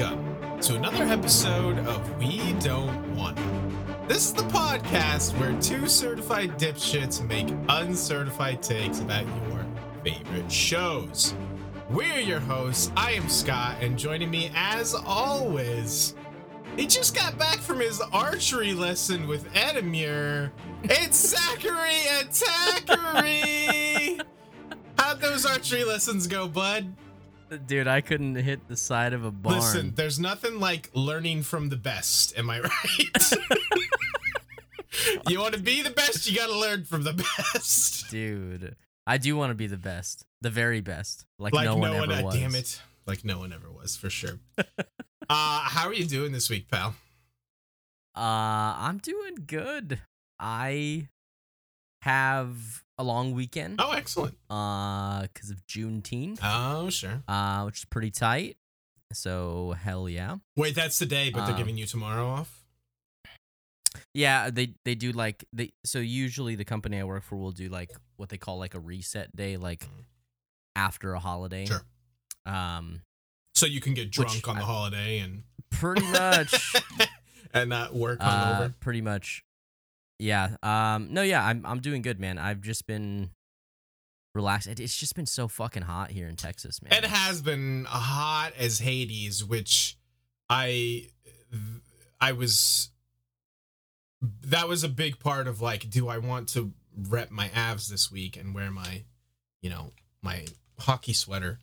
welcome to another episode of We Don't Want This is the podcast where two certified dipshits make uncertified takes about your favorite shows. We're your hosts. I am Scott, and joining me as always, he just got back from his archery lesson with Edmure. It's Zachary and Attackery! How'd those archery lessons go, bud? Dude, I couldn't hit the side of a barn. Listen, there's nothing like learning from the best. Am I right? you want to be the best, you got to learn from the best. Dude, I do want to be the best, the very best, like, Like no, one ever uh, was. damn it, like no one ever was for sure. uh, how are you doing this week, pal? Uh, I'm doing good. I have a long weekend. Oh, excellent. Uh, because of Juneteenth. Oh, sure. Uh, which is pretty tight. So hell yeah. Wait, that's today, but they're Um, giving you tomorrow off. Yeah, they they do like they so usually the company I work for will do like what they call like a reset day, like Mm. after a holiday. Sure. Um, So you can get drunk on the I- holiday and pretty much. and not work uh, pretty much. Yeah. Um. No. Yeah. I'm. I'm doing good, man. I've just been relaxed. It, it's just been so fucking hot here in Texas, man. It has been hot as Hades, which I I was that was a big part of like, do I want to rep my Avs this week and wear my, you know, my hockey sweater?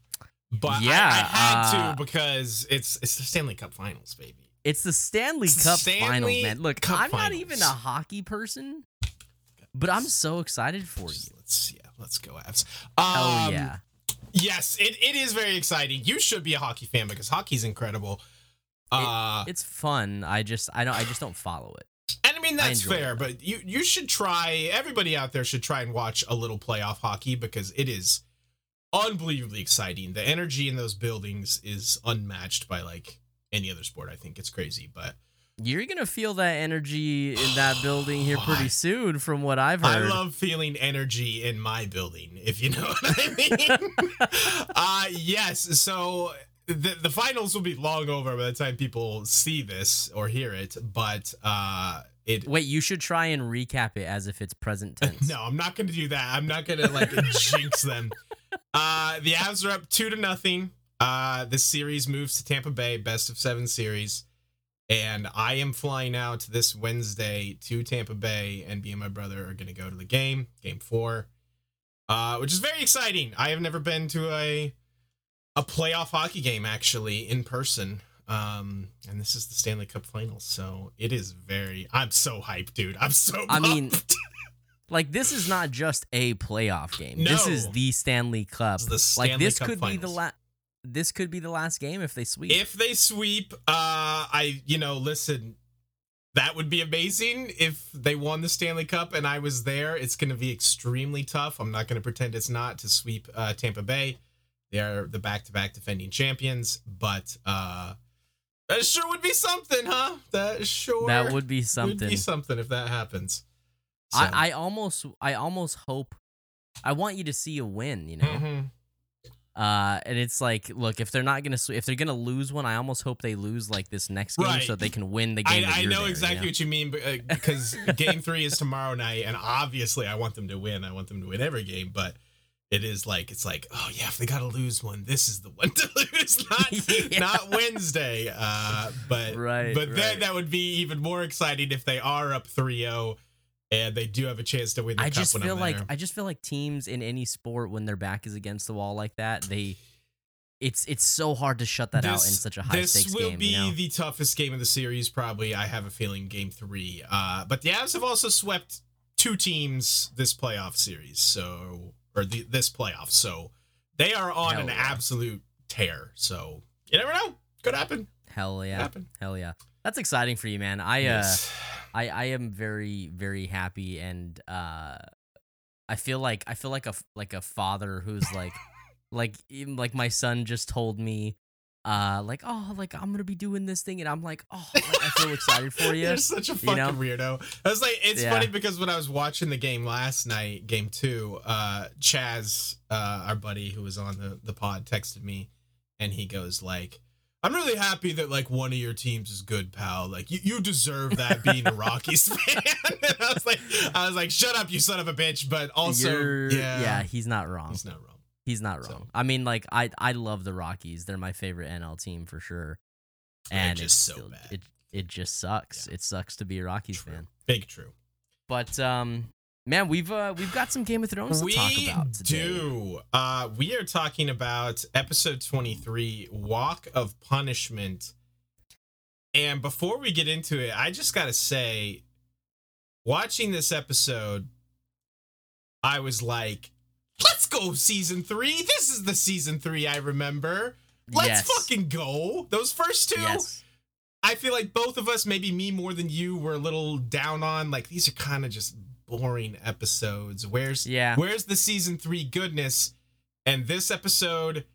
But I- Yeah, I, had uh, to because it's it's the Stanley Cup Finals, baby. It's the Stanley Cup Stanley Finals, man. Look, Cup I'm not even a hockey person, but I'm so excited for you. Let's yeah, let's go Avs. Hell Um, yeah. Yes, it, it is very exciting. You should be a hockey fan because hockey's incredible. Uh, It's fun. I just. I don't. I just don't follow it. And I mean that's it, fair, but you you should try. Everybody out there should try and watch a little playoff hockey because it is unbelievably exciting. The energy in those buildings is unmatched by like any other sport. I think it's crazy, but You're gonna feel that energy in that building here pretty soon, from what I've heard. I love feeling energy in my building. If you know what I mean. uh yes. So the the finals will be long over by the time people see this or hear it, but uh it Wait, you should try and recap it as if it's present tense. No, I'm not going to do that. I'm not going to like jinx them. Uh, the Avs are up two to nothing. Uh, this series moves to Tampa Bay, best of seven series, and I am flying out this Wednesday to Tampa Bay, and me and my brother are going to go to the game, game four, uh, which is very exciting. I have never been to a a playoff hockey game actually in person. Um, and this is the Stanley Cup Finals, so it is very. I'm so hyped, dude. I'm so. I mean. Like this is not just a playoff game. No. This is the Stanley Cup. The Stanley like this Cup could be the last. This could be the last game if they sweep. If they sweep, uh, I you know listen, that would be amazing if they won the Stanley Cup and I was there. It's going to be extremely tough. I'm not going to pretend it's not to sweep uh, Tampa Bay. They are the back-to-back defending champions, but uh, that sure would be something, huh? That sure that would be would something. be something if that happens. So, I, I almost, I almost hope. I want you to see a win. You know. mhm. Uh, and it's like, look, if they're not gonna, if they're gonna lose one, I almost hope they lose like this next game Right. so they can win the game. I, I know there, you exactly what you mean but, uh, because game three is tomorrow night, and obviously I want them to win. I want them to win every game, but it is like it's like oh yeah, if they got to lose one, this is the one to lose, not Yeah. not Wednesday. Uh, but Right, but then that would be even more exciting if they are up 3-0 and they do have a chance to win the I just feel like. I just feel like teams in any sport when their back is against the wall like that, they it's it's so hard to shut that out in such a high this stakes will game. be you know? the toughest game of the series, probably. I have a feeling game three. Uh, but the Avs have also swept two teams this playoff series, so or the, this playoff, so they are on Hell an yeah. absolute tear. So you never know, could happen. Hell yeah. Happen. Hell yeah. That's exciting for you, man. I uh Yes. I I am very very happy and uh I feel like I feel like a like a father who's like like even like my son just told me uh like oh like I'm going to be doing this thing and I'm like oh like, I feel excited for you. You're such a fucking know? weirdo. I was like, it's Yeah. funny because when I was watching the game last night, game two, uh, Chaz, uh, our buddy who was on the, the pod, texted me and he goes like, I'm really happy that like one of your teams is good, pal. Like you, you deserve that being a Rockies fan. and I was like, I was like, shut up, you son of a bitch. But also, You're- yeah, yeah, he's not wrong. he's not wrong. He's not So- wrong. I mean, like I I love the Rockies. They're my favorite NL team for sure. And just it's so still- bad. It it just sucks. Yeah. It sucks to be a Rockies True. fan. Big true. But um, man, we've uh we've got some Game of Thrones we to talk about today. do. Uh, we are talking about episode 23, Walk of Punishment. And before we get into it, I just gotta say, watching this episode, I was like, let's go season three. This is the season three I remember. Let's Yes. fucking go. Those first two, Yes. I feel like both of us, maybe me more than you, were a little down on. Like these are kind of just boring episodes. Where's Yeah. where's the season three goodness? And this episode,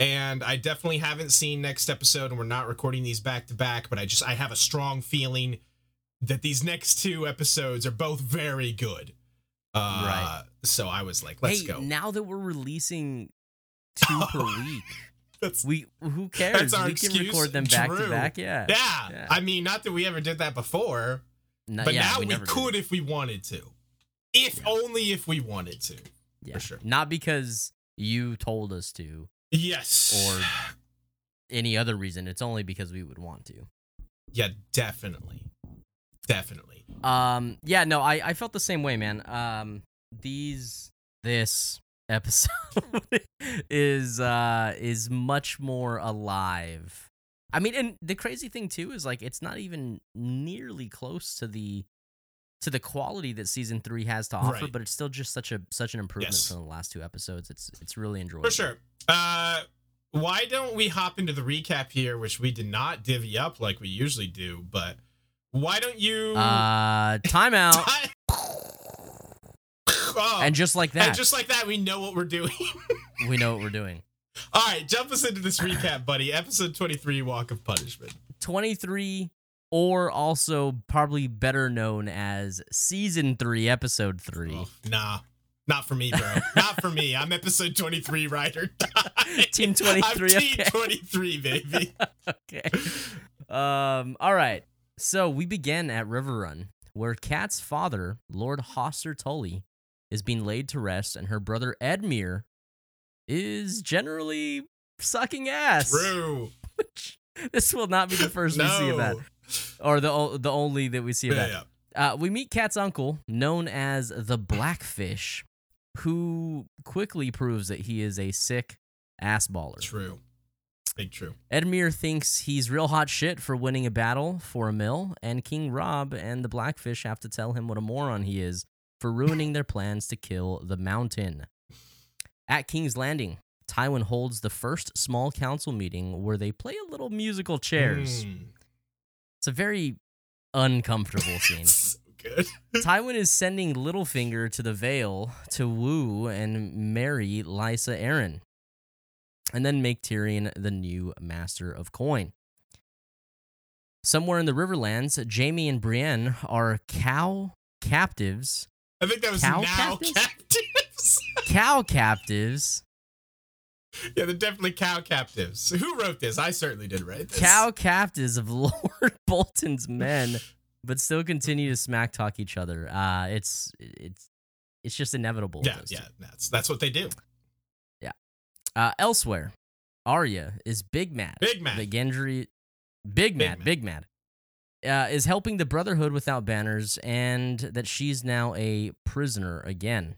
and I definitely haven't seen next episode, and we're not recording these back to back. But I just I have a strong feeling that these next two episodes are both very good. Uh, Right. So I was like, let's hey, go. now that we're releasing two per week, That's we who cares? We can record them back to back. Yeah. yeah. Yeah. I mean, not that we ever did that before. No- but yeah, now we, did. could if we wanted to. If only if we wanted to. Yeah. sure. Not because you told us to, Yes. Or- any other reason. It's only because we would want to. yeah, definitely. Definitely. Um, yeah, no, I, I felt the same way, man. Um, these this episode is uh is much more alive. I mean, and the crazy thing too is like it's not even nearly close to the to the quality that season three has to offer, Right. but it's still just such a such an improvement Yes. from the last two episodes. It's it's really enjoyable. For sure. Uh why don't we hop into the recap here, which we did not divvy up like we usually do, but why don't you Uh, timeout, oh, and just like that, and just like that, we know what we're doing. we know what we're doing. All right, jump us into this recap, buddy. Episode 23, Walk of Punishment. 23 or also probably better known as season 3 episode 3 Oh, nah. Not for me, bro. Not for me. I'm episode 23 ride or die. Team I'm 23, team okay. 23, baby. okay um all right so we begin at river run where kat's father lord hoster tully is being laid to rest and her brother edmure is generally sucking ass True. this will not be the first we see of that No. or the the only that we see of Yeah, that yeah. Uh, we meet Kat's uncle, known as the Blackfish, who quickly proves that he is a sick ass baller. True. Big true. Edmure thinks he's real hot shit for winning a battle for a mill, and King Robb and the Blackfish have to tell him what a moron he is for ruining their plans to kill the mountain. At King's Landing, Tywin holds the first small council meeting where they play a little musical chairs. Mm. It's a very uncomfortable scene. so good. Tywin is sending Littlefinger to the Vale to woo and marry Lysa Arryn, and then make Tyrion the new Master of Coin. Somewhere in the Riverlands, Jaime and Brienne are cow captives. I think that was Cow now captives? captives. Cow captives. Yeah, they're definitely cow captives. Who wrote this? I certainly did write this. Cow captives of Lord Bolton's men, but still continue to smack talk each other. Uh, it's it's it's just inevitable. with Yeah, two. yeah, that's that's what they do. Yeah. Uh, elsewhere, Arya is big mad. Big mad. That Gendry, big mad, mad. big mad, uh, is helping the Brotherhood without banners, and that she's now a prisoner again.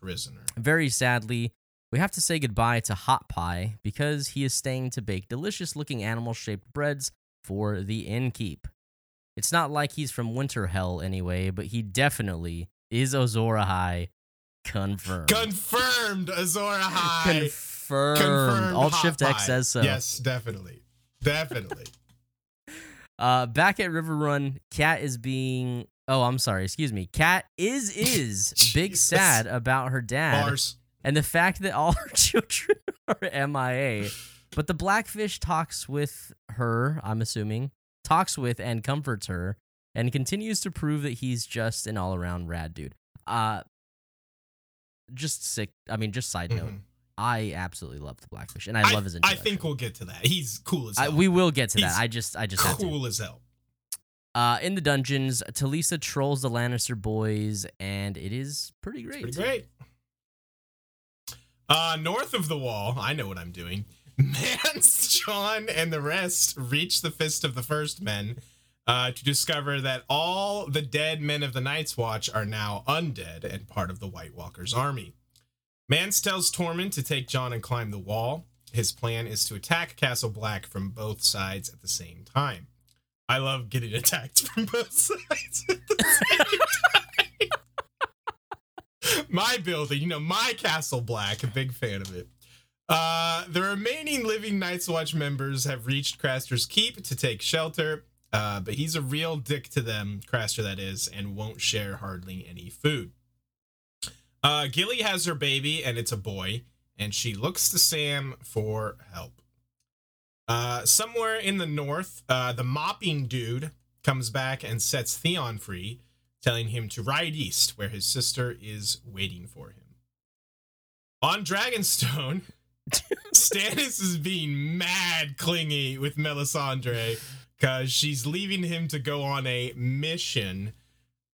Prisoner. Very sadly, we have to say goodbye to Hot Pie because he is staying to bake delicious-looking animal-shaped breads for the innkeep. It's not like he's from Winterfell anyway, but he definitely is Azor Ahai. Confirmed. Confirmed. Azor Ahai. Confirmed. Confirmed. Alt Shift X says so. Yes, definitely. Definitely. Uh, back at River Run, Cat is being. Oh, I'm sorry. Excuse me. Cat is is big sad about her dad Bars. And the fact that all her children are MIA. But the Blackfish talks with her. I'm assuming talks with and comforts her, and continues to prove that he's just an all around rad dude. Uh, just sick. I mean, just side note. Mhm. I absolutely love the Blackfish, and I, love his I think we'll get to that. He's cool as I, hell. we will get to He's that. I just I just have to. cool as hell. Uh, in the dungeons, Talisa trolls the Lannister boys, and it is pretty great. Pretty great. Uh, north of the wall, I know what I'm doing. Mance, Jon, and the rest reach the Fist of the First Men uh, to discover that all the dead men of the Night's Watch are now undead and part of the White Walker's army. Mance tells Tormund to take Jon and climb the wall. His plan is to attack Castle Black from both sides at the same time. I love getting attacked from both sides at the same time. my building, you know, my Castle Black, a big fan of it. Uh, the remaining living Night's Watch members have reached Craster's Keep to take shelter, uh, but he's a real dick to them, Craster that is, and won't share hardly any food. Uh, Gilly has her baby, and it's a boy, and she looks to Sam for help. Uh, somewhere in the north, uh, the mopping dude comes back and sets Theon free, telling him to ride east, where his sister is waiting for him. On Dragonstone, Stannis is being mad clingy with Melisandre because she's leaving him to go on a mission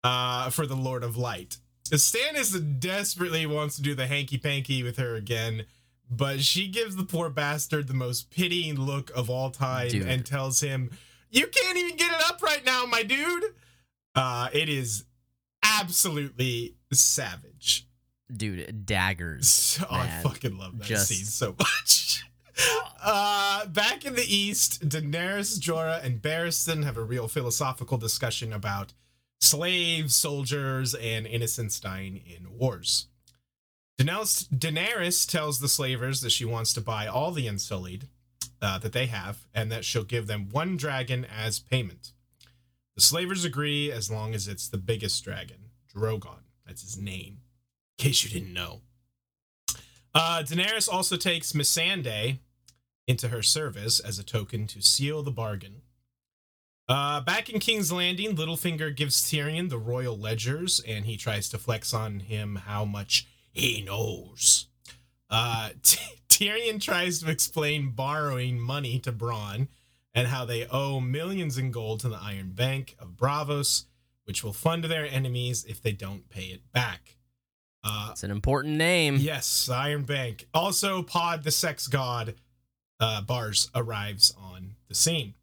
uh, for the Lord of Light. Stannis desperately wants to do the hanky panky with her again, but she gives the poor bastard the most pitying look of all time Dude. and tells him, You can't even get it up right now, my dude. Uh, it is absolutely savage. Dude, daggers. So, I fucking love that just- scene so much. uh, back in the East, Daenerys, Jorah, and Barristan have a real philosophical discussion about slaves, soldiers, and innocents dying in wars. Daenerys, Daenerys tells the slavers that she wants to buy all the Unsullied uh, that they have, and that she'll give them one dragon as payment. The slavers agree as long as it's the biggest dragon, Drogon. That's his name, in case you didn't know. Uh, Daenerys also takes Missandei into her service as a token to seal the bargain. Uh, back in King's Landing, Littlefinger gives Tyrion the royal ledgers, and he tries to flex on him how much he knows. Uh, T- Tyrion tries to explain borrowing money to Bronn and how they owe millions in gold to the Iron Bank of Braavos, which will fund their enemies if they don't pay it back. Uh, It's an important name. Yes, Iron Bank. Also, Pod the Sex God uh, Bars arrives on the scene.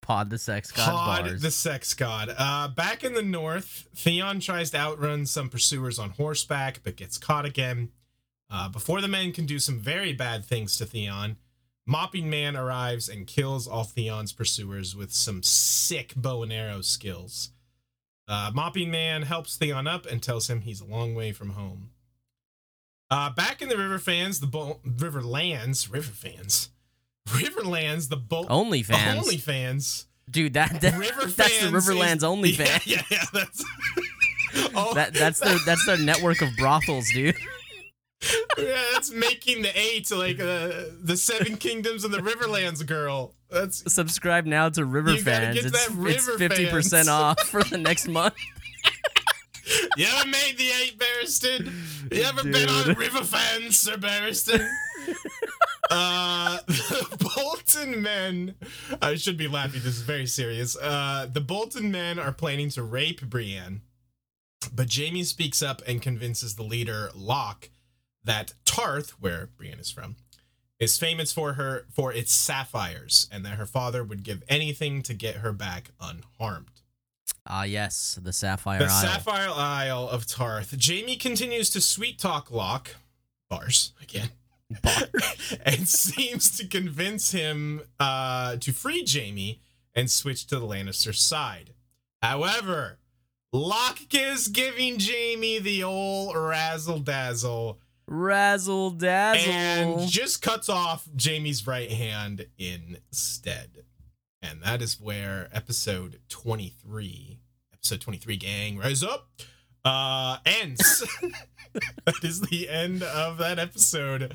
Pod the sex god Pod bars. the Sex God. Uh, back in the north, Theon tries to outrun some pursuers on horseback, but gets caught again. Uh, before the men can do some very bad things to Theon, Mopping Man arrives and kills all Theon's pursuers with some sick bow and arrow skills. Uh, Mopping Man helps Theon up and tells him he's a long way from home. Uh, back in the River fans, the Bo- Riverlands, River fans, Riverlands, the Bolt OnlyFans. OnlyFans. Dude, that, that River that's the Riverlands is- OnlyFans. Yeah, yeah, yeah that's oh, That that's their that's their network of brothels, dude. Yeah, that's making the to like uh, the Seven Kingdoms and the Riverlands girl. That's Subscribe now to River You Fans. get It's that River it's fifty percent off for the next month. you ever made the eight, Barristan? You ever been on Dude. River fans, Sir Barristan? uh, the Bolton men. I should be laughing. This is very serious. Uh, the Bolton men are planning to rape Brienne, but Jaime speaks up and convinces the leader Locke that Tarth, where Brienne is from, is famous for her for its sapphires, and that her father would give anything to get her back unharmed. Ah, yes, the Sapphire The Isle. Sapphire Isle of Tarth. Jaime continues to sweet talk Locke, bars again, and seems to convince him uh, to free Jaime and switch to the Lannister side. However, Locke is giving Jaime the old razzle dazzle Razzle dazzle. and just cuts off Jaime's right hand instead. And that is where episode 23, episode 23 gang, rise up, uh, ends. that is the end of that episode.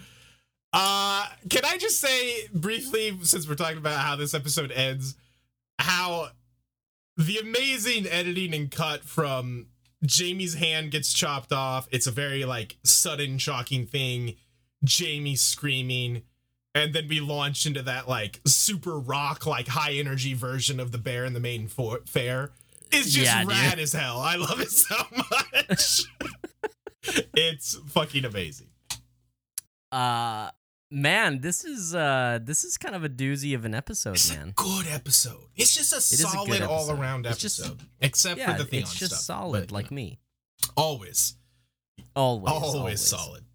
Uh, can I just say briefly, since we're talking about how this episode ends, how the amazing editing and cut from Jaime's hand gets chopped off. It's a very like sudden, shocking thing. Jamie screaming, and then we launch into that like super rock, like high energy version of the Bear and the Maiden Fair. It's just Yeah, dude. rad as hell. I love it so much. it's fucking amazing. Uh man, this is uh this is kind of a doozy of an episode, It's man. a good episode. It's just a good solid episode. all around It's just- episode, except yeah, for the Theon it's just stuff. solid, but, like you me. know, always. Always, always, solid.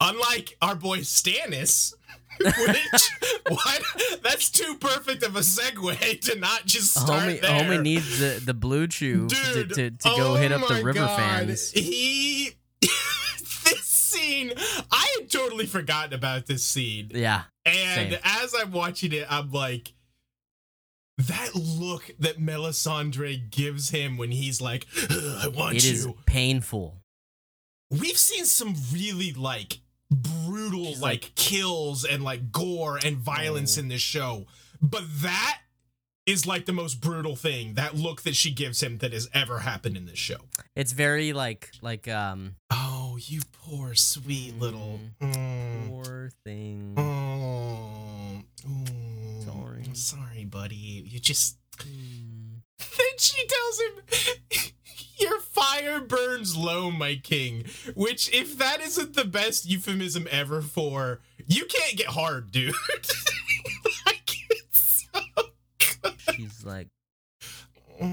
Unlike our boy Stannis, which what? That's too perfect of a segue to not just start Homie, there. homie needs the, the blue chew to, Dude, to, to go hit oh up the river God. fans. He, this scene, I totally forgotten about this scene, Yeah, and Same. as I'm watching it, I'm like. That look that Melisandre gives him when he's like, "I want it you," is painful. we've seen some really like brutal like, like- kills and like gore and violence Oh. in this show but that is like the most brutal thing that look that she gives him that has ever happened in this show It's very like like um oh you poor sweet little mm. poor thing. oh Ooh. Sorry. Sorry buddy you just Mm. then she tells him your fire burns low my king which if that isn't the best euphemism ever for you can't get hard dude like it's so Like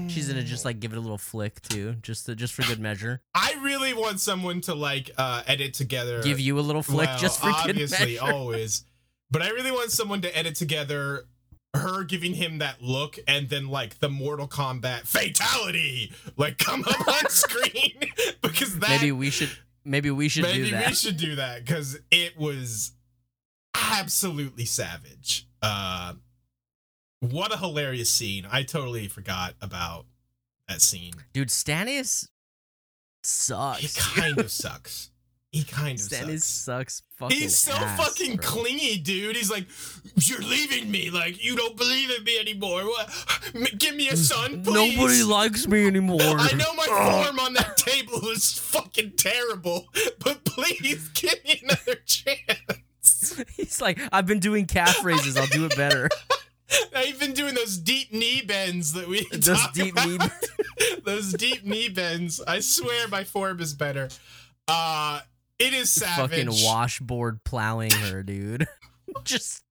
she's gonna just like give it a little flick too, just to, just for good measure. i really want someone to like uh edit together Give you a little flick well, just for good measure. always but i really want someone to edit together her giving him that look and then like the mortal kombat fatality like come up on screen because that maybe we should maybe we should maybe do that. we should do that because it was absolutely savage uh what a hilarious scene i totally forgot about that scene Dude, Stannis sucks. he kind of sucks he kind of Stannis sucks sucks fucking He's so ass, fucking bro. clingy, dude. He's like, "You're leaving me. Like, you don't believe in me anymore. What? M- Give me a son, please." Nobody likes me anymore. I know my form on that table is fucking terrible, but please give me another chance. He's like, I've been doing calf raises. I'll do it better. I've been doing those deep knee bends that we Those talk deep about. knee those deep knee bends. I swear my form is better. Uh, it is savage. Fucking washboard plowing her, dude. Just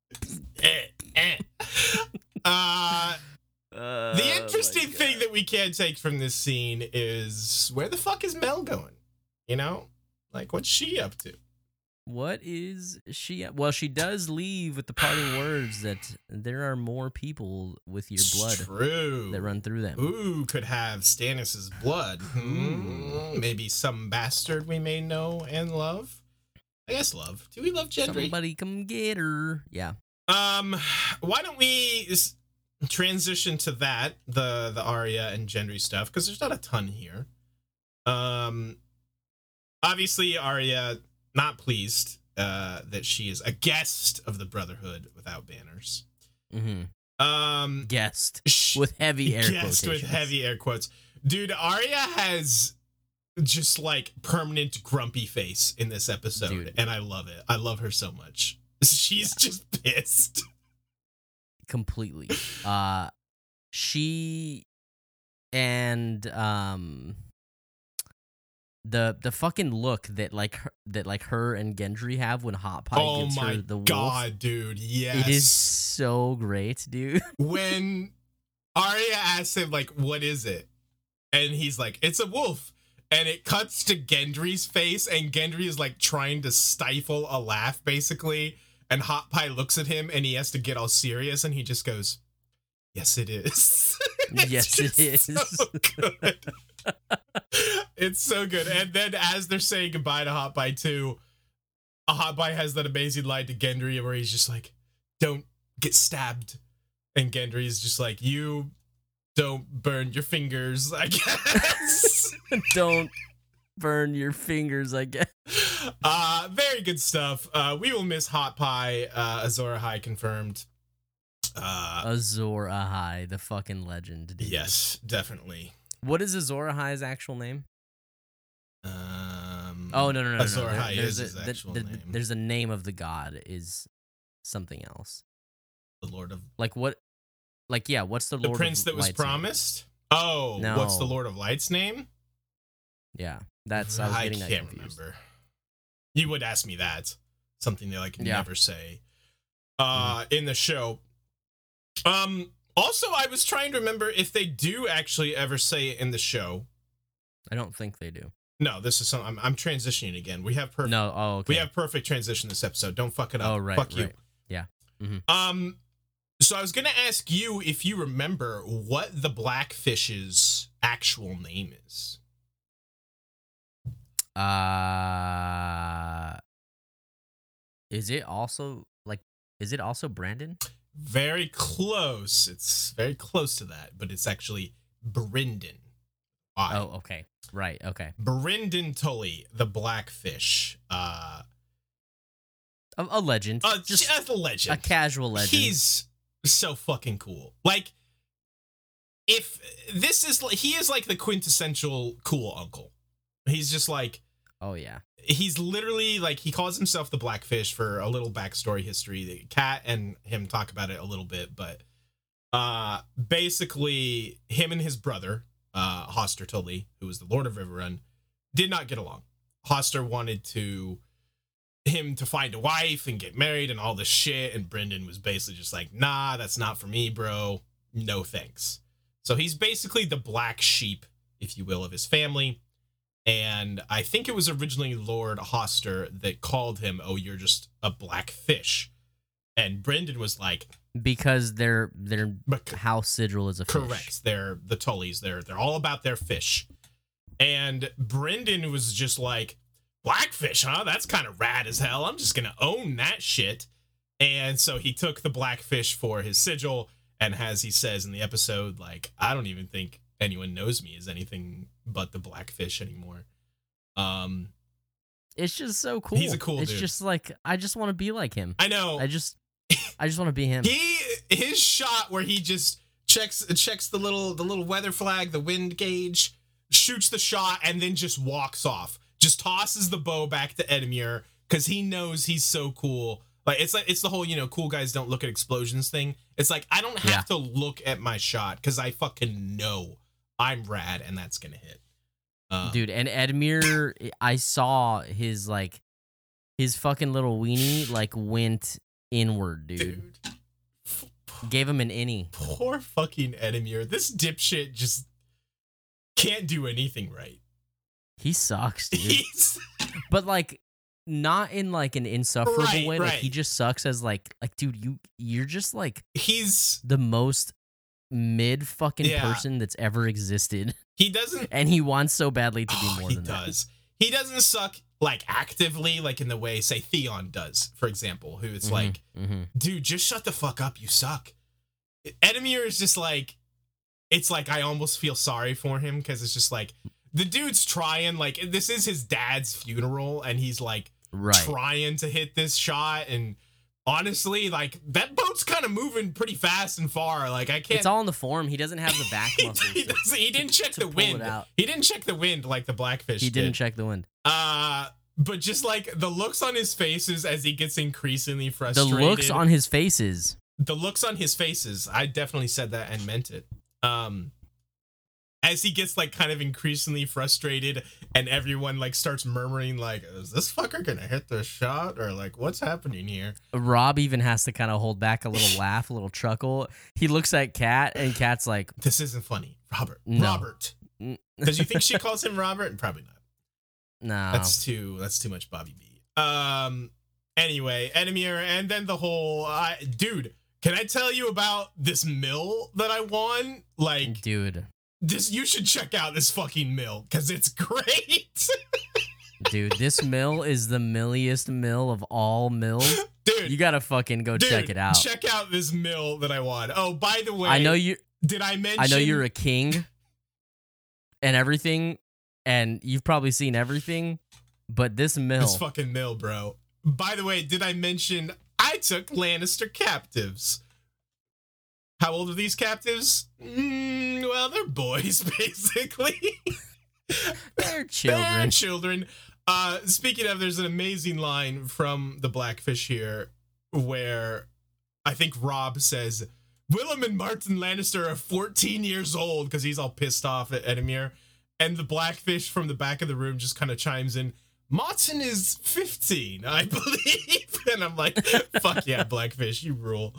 Eh, eh. Uh, uh, the interesting thing that we can take from this scene is where the fuck is Mel going? You know, like what's she up to? What is she? Well, she does leave with the parting words that there are more people with your It's blood True. that run through them. Who could have Stannis's blood. Hmm, Maybe some bastard we may know and love. I guess love. Do we love Gendry? Somebody come get her. Yeah. Um, why don't we transition to that the the Arya and Gendry stuff because there's not a ton here. Um, obviously Arya not pleased uh that she is a guest of the Brotherhood without banners. Mm-hmm. Um, Guest sh- with heavy air guest with heavy air quotes, dude. Arya has just like permanent grumpy face in this episode, Dude. and I love it. I love her so much. She's just pissed. completely. Uh, she and um the the fucking look that like her, that like her and Gendry have when Hot Pie oh my her the wolf. god, dude! Yes, It is so great, dude. when Arya asks him like, "What is it?" and he's like, "It's a wolf." And it cuts to Gendry's face, and Gendry is like trying to stifle a laugh, basically. And Hot Pie looks at him, and he has to get all serious, and he just goes, "Yes, it is." Yes, it is. So good. it's so good. And then as they're saying goodbye to Hot Pie too, a Hot Pie has that amazing line to Gendry where he's just like, "Don't get stabbed," and Gendry is just like, "You don't burn your fingers," I guess. Don't burn your fingers, I guess. uh, very good stuff. Uh, we will miss Hot Pie. Uh, Azor Ahai confirmed. Uh, Azor Ahai, the fucking legend. Dude. yes, definitely. What is Azor Ahai's actual name? Um, Oh no no no no! Azor no. There- Ahai there's a his the- actual the- name. there's a name of the god is something else. the Lord of Like what? Like yeah, what's the the Lord prince that was Light's name? promised. Oh, what's the Lord of Light's name? Yeah, that's I was getting that can't confused. remember. You would ask me that. Something that I can Yeah. never say uh in the show. Um also I was trying to remember if they do actually ever say it in the show. I don't think they do. No, this is some I'm, I'm transitioning again. We have perfect No. Oh okay. we have perfect transition this episode. Don't fuck it up. Oh right. Fuck you. right. Yeah. Um, so I was gonna ask you if you remember what the blackfish's actual name is. Uh, is it also like? Is it also Brandon? Very close. It's very close to that, but it's actually Brendan. Oh, okay. Right. Okay. Brendan Tully, the blackfish. Uh, A, a legend. uh just just a legend. a casual legend. He's so fucking cool. Like, if this is he is like the quintessential cool uncle. He's just like oh yeah. He's literally like he calls himself the blackfish for a little backstory history. The cat and him talk about it a little bit but uh basically him and his brother uh hoster tully who was the lord of riverrun did not get along. Hoster wanted to him to find a wife and get married and all this shit and brendan was basically just like nah that's not for me bro. No thanks. So he's basically the black sheep if you will of his family and I think it was originally Lord Hoster that called him, "Oh, you're just a black fish," and Brendan was like, Because their their "Bec- house sigil is a fish. "Correct, they're the Tullys. They're they're all about their fish." And Brendan was just like, "Blackfish, huh? That's kind of rad as hell. I'm just gonna own that shit." And so he took the blackfish for his sigil, and as he says in the episode, like, I don't even think anyone knows me as anything but the blackfish anymore. Um, It's just so cool. He's a cool It's dude. just like I just want to be like him. I know I just I just want to be him. he his shot where he just checks checks the little the little weather flag, the wind gauge, shoots the shot, and then just walks off. Just tosses the bow back to Edmure because he knows he's so cool. Like it's like it's the whole you know cool guys don't look at explosions thing. It's like I don't have Yeah. to look at my shot because I fucking know I'm rad and that's gonna hit. Uh, Dude, and Edmure, I saw his like his fucking little weenie like went inward, dude. dude. Gave him an innie. Poor fucking Edmure. This dipshit just can't do anything right. He sucks, dude. But like not in like an insufferable Right, way. Like right. he just sucks as like like dude, you you're just like he's the most mid fucking Yeah. person that's ever existed. he doesn't And he wants so badly to be Oh, more he than that. does. He doesn't suck like actively, like in the way say Theon does, for example, who it's Mhm, like, mhm. dude, just shut the fuck up, you suck. Edmure is just like, it's like I almost feel sorry for him because it's just like the dude's trying, like this is his dad's funeral, and he's like right. trying to hit this shot, and honestly, like that boat's kind of moving pretty fast and far. Like I can't. It's all in the form. He doesn't have the back he, muscles. he to- he didn't check to the it wind. He didn't check the wind like the blackfish. He didn't did. check the wind. Uh, but just like the looks on his faces as he gets increasingly frustrated. The looks on his faces. the looks on his faces. I definitely said that and meant it. Um, as he gets like kind of increasingly frustrated, and everyone like starts murmuring like, "Is this fucker gonna hit the shot?" or like, "What's happening here?" Robb even has to kind of hold back a little laugh, a little chuckle. He looks at Kat, and Kat's like, This isn't funny, Robert. No. Robert. "Mm, Does you think she calls him Robert? Probably not. "No." That's too. That's too much Bobby B. Um. Anyway, Edmure, and then the whole uh, dude. Can I tell you about this mill that I won? Like dude, this, you should check out this fucking mill because it's great, dude, this mill is the milliest mill of all mills. dude. You gotta fucking go check it out. Check out this mill that I want. Oh, by the way, I know you. Did I mention? I know you're a king and everything, and you've probably seen everything. But this mill, this fucking mill, bro. By the way, did I mention I took Lannister captives? How old are these captives? Mm, well, they're boys, basically. they're They're children. children. Uh, speaking of, there's an amazing line from the Blackfish here where I think Robb says, Willem and Martyn Lannister are 14 years old because he's all pissed off at Edmure. And the Blackfish from the back of the room just kind of chimes in, Martin is 15, I believe. and I'm like, fuck yeah, Blackfish, you rule.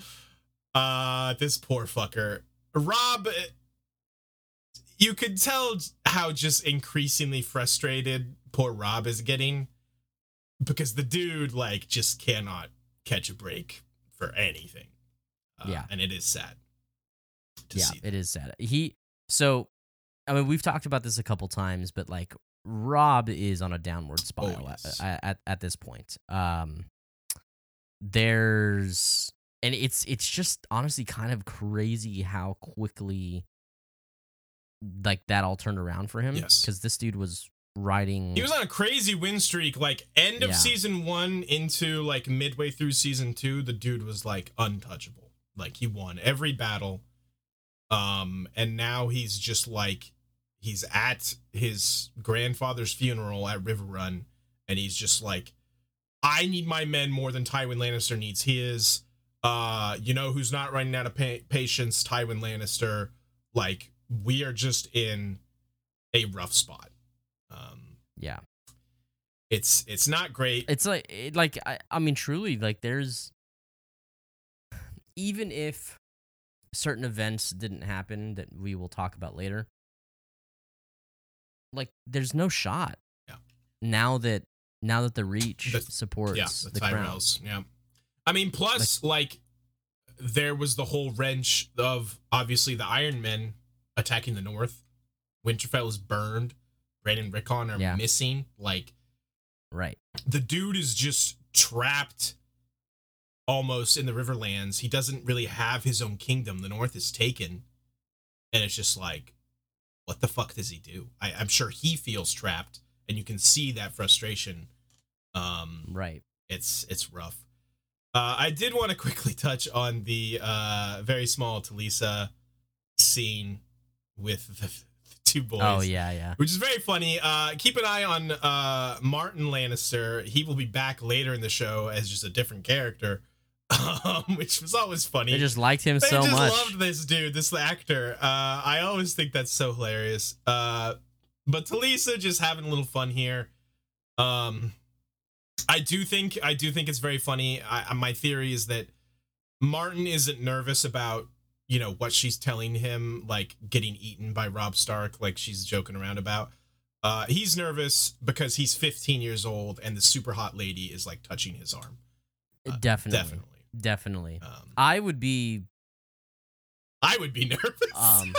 Uh, this poor fucker. Robb, you could tell how just increasingly frustrated poor Robb is getting because the dude like just cannot catch a break for anything. Uh, Yeah. and it is sad. Yeah, it is sad. He so I mean we've talked about this a couple times, but like Robb is on a downward spiral yes. at, at at this point. Um there's and it's it's just honestly kind of crazy how quickly like that all turned around for him Yes. cuz this dude was riding He was on a crazy win streak, like end of Yeah. season one into like midway through season two. The dude was like untouchable. Like he won every battle. Um, and now he's just like he's at his grandfather's funeral at River Run, and he's just like, I need my men more than Tywin Lannister needs his. Uh, you know who's not running out of pa- patience? Tywin Lannister. Like we are just in a rough spot. Um, yeah. it's it's not great. It's like it, like I, I mean truly like there's even if certain events didn't happen that we will talk about later like there's no shot Yeah. now that now that the reach The- supports yeah, the, the, crown Tyrells. Yeah, I mean, plus like, there was the whole wrench of obviously the Iron Men attacking the North. Winterfell is burned. Brandon Rickon are Yeah. missing. Like right the dude is just trapped almost in the Riverlands. He doesn't really have his own kingdom. The North is taken, and it's just like, what the fuck does he do? I, I'm sure he feels trapped, and you can see that frustration. Um, right it's it's rough. Uh, I did want to quickly touch on the uh, very small Talisa scene with the, the two boys. oh yeah yeah Which is very funny. Uh, keep an eye on uh, Martyn Lannister. He will be back later in the show as just a different character, um, which was always funny. they just liked him so much. They so just much loved this dude, this actor. Uh, I always think that's so hilarious. Uh, but Talisa just having a little fun here. Um, I do think I do think it's very funny. I, my theory is that Martyn isn't nervous about you know what she's telling him, like getting eaten by Robb Stark, like she's joking around about. Uh, he's nervous because he's 15 years old and the super hot lady is like touching his arm. uh, definitely Definitely. definitely Um, i would be I would be nervous. um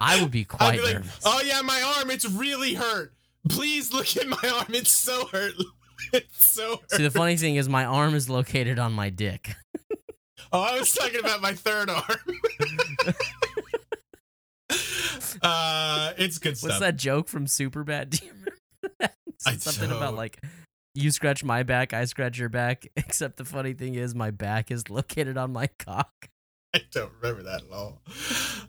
i would be quite be like, nervous oh yeah, my arm, it's really hurt. Please look at my arm, it's so hurt. It's so hurt. see the funny thing is my arm is located on my dick oh, I was talking about my third arm. uh, it's good stuff. What's that joke from Superbad? Do you remember? Something about like you scratch my back, I scratch your back. Except the funny thing is, my back is located on my cock. I don't remember that at all.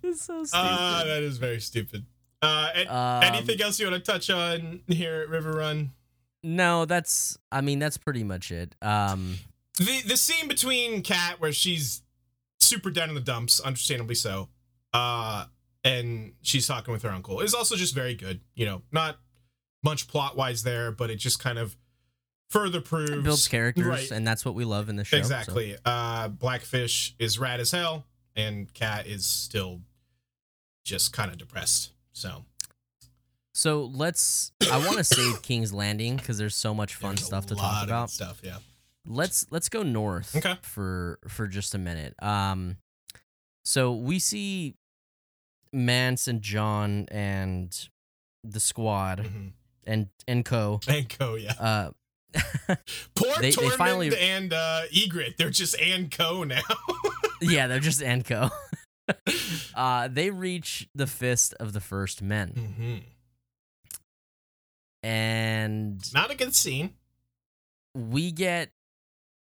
It's so stupid. Ah, that is very stupid. Uh, and, Um, anything else you want to touch on here at River Run? No, that's. I mean, that's pretty much it. Um, the the scene between Kat where she's super down in the dumps, understandably so, uh, and she's talking with her uncle is also just very good. You know, not much plot wise there, but it just kind of further proves it builds characters, Right. and that's what we love in the show. so- exactly. Uh, Blackfish is rad as hell, and Kat is still just kind of depressed. So So let's. I want to save King's Landing because there's so much fun there's stuff to talk about. Stuff, yeah. let's let's go north Okay. for for just a minute. Um, so we see Mance and Jon and the squad Mhm. and and co. And Co, yeah. Uh, Poor They- they finally- and uh, Ygritte. They're just and Co now. yeah, they're just and co. uh, they reach the fist of the first men, hmm and Not a good scene. we get.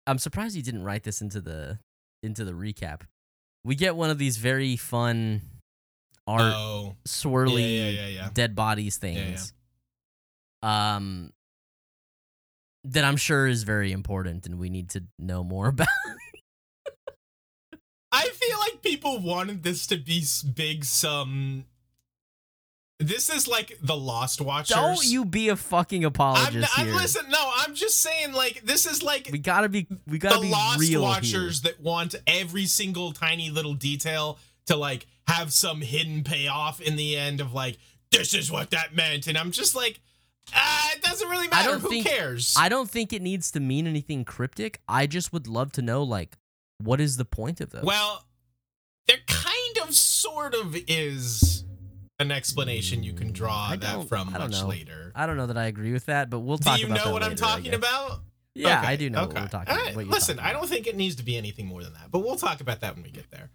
I'm surprised you didn't write this into the into the recap. We get one of these very fun art oh, swirly yeah, yeah, yeah, dead bodies things. Um that I'm sure is very important and we need to know more about. I feel like people wanted this to be big some this is like the Lost Watchers. Don't you be a fucking I'm, apologist I'm here. listen, no, I'm just saying like this is like we gotta be we gotta the be Lost Watchers that want every single tiny little detail to like have some hidden payoff in the end of like this is what that meant, and I'm just like, ah, it doesn't really matter. I don't Who think- cares? I don't think it needs to mean anything cryptic. I just would love to know like what is the point of this? well, there kind of, sort of is an explanation you can draw that from I don't much know. later. I don't know that I agree with that, but we'll talk. Do you about know what I'm talking about? Yeah, Okay, I do know okay. what we're talking about. right, you're Listen, talking I don't about. think it needs to be anything more than that, but we'll talk about that when we get there.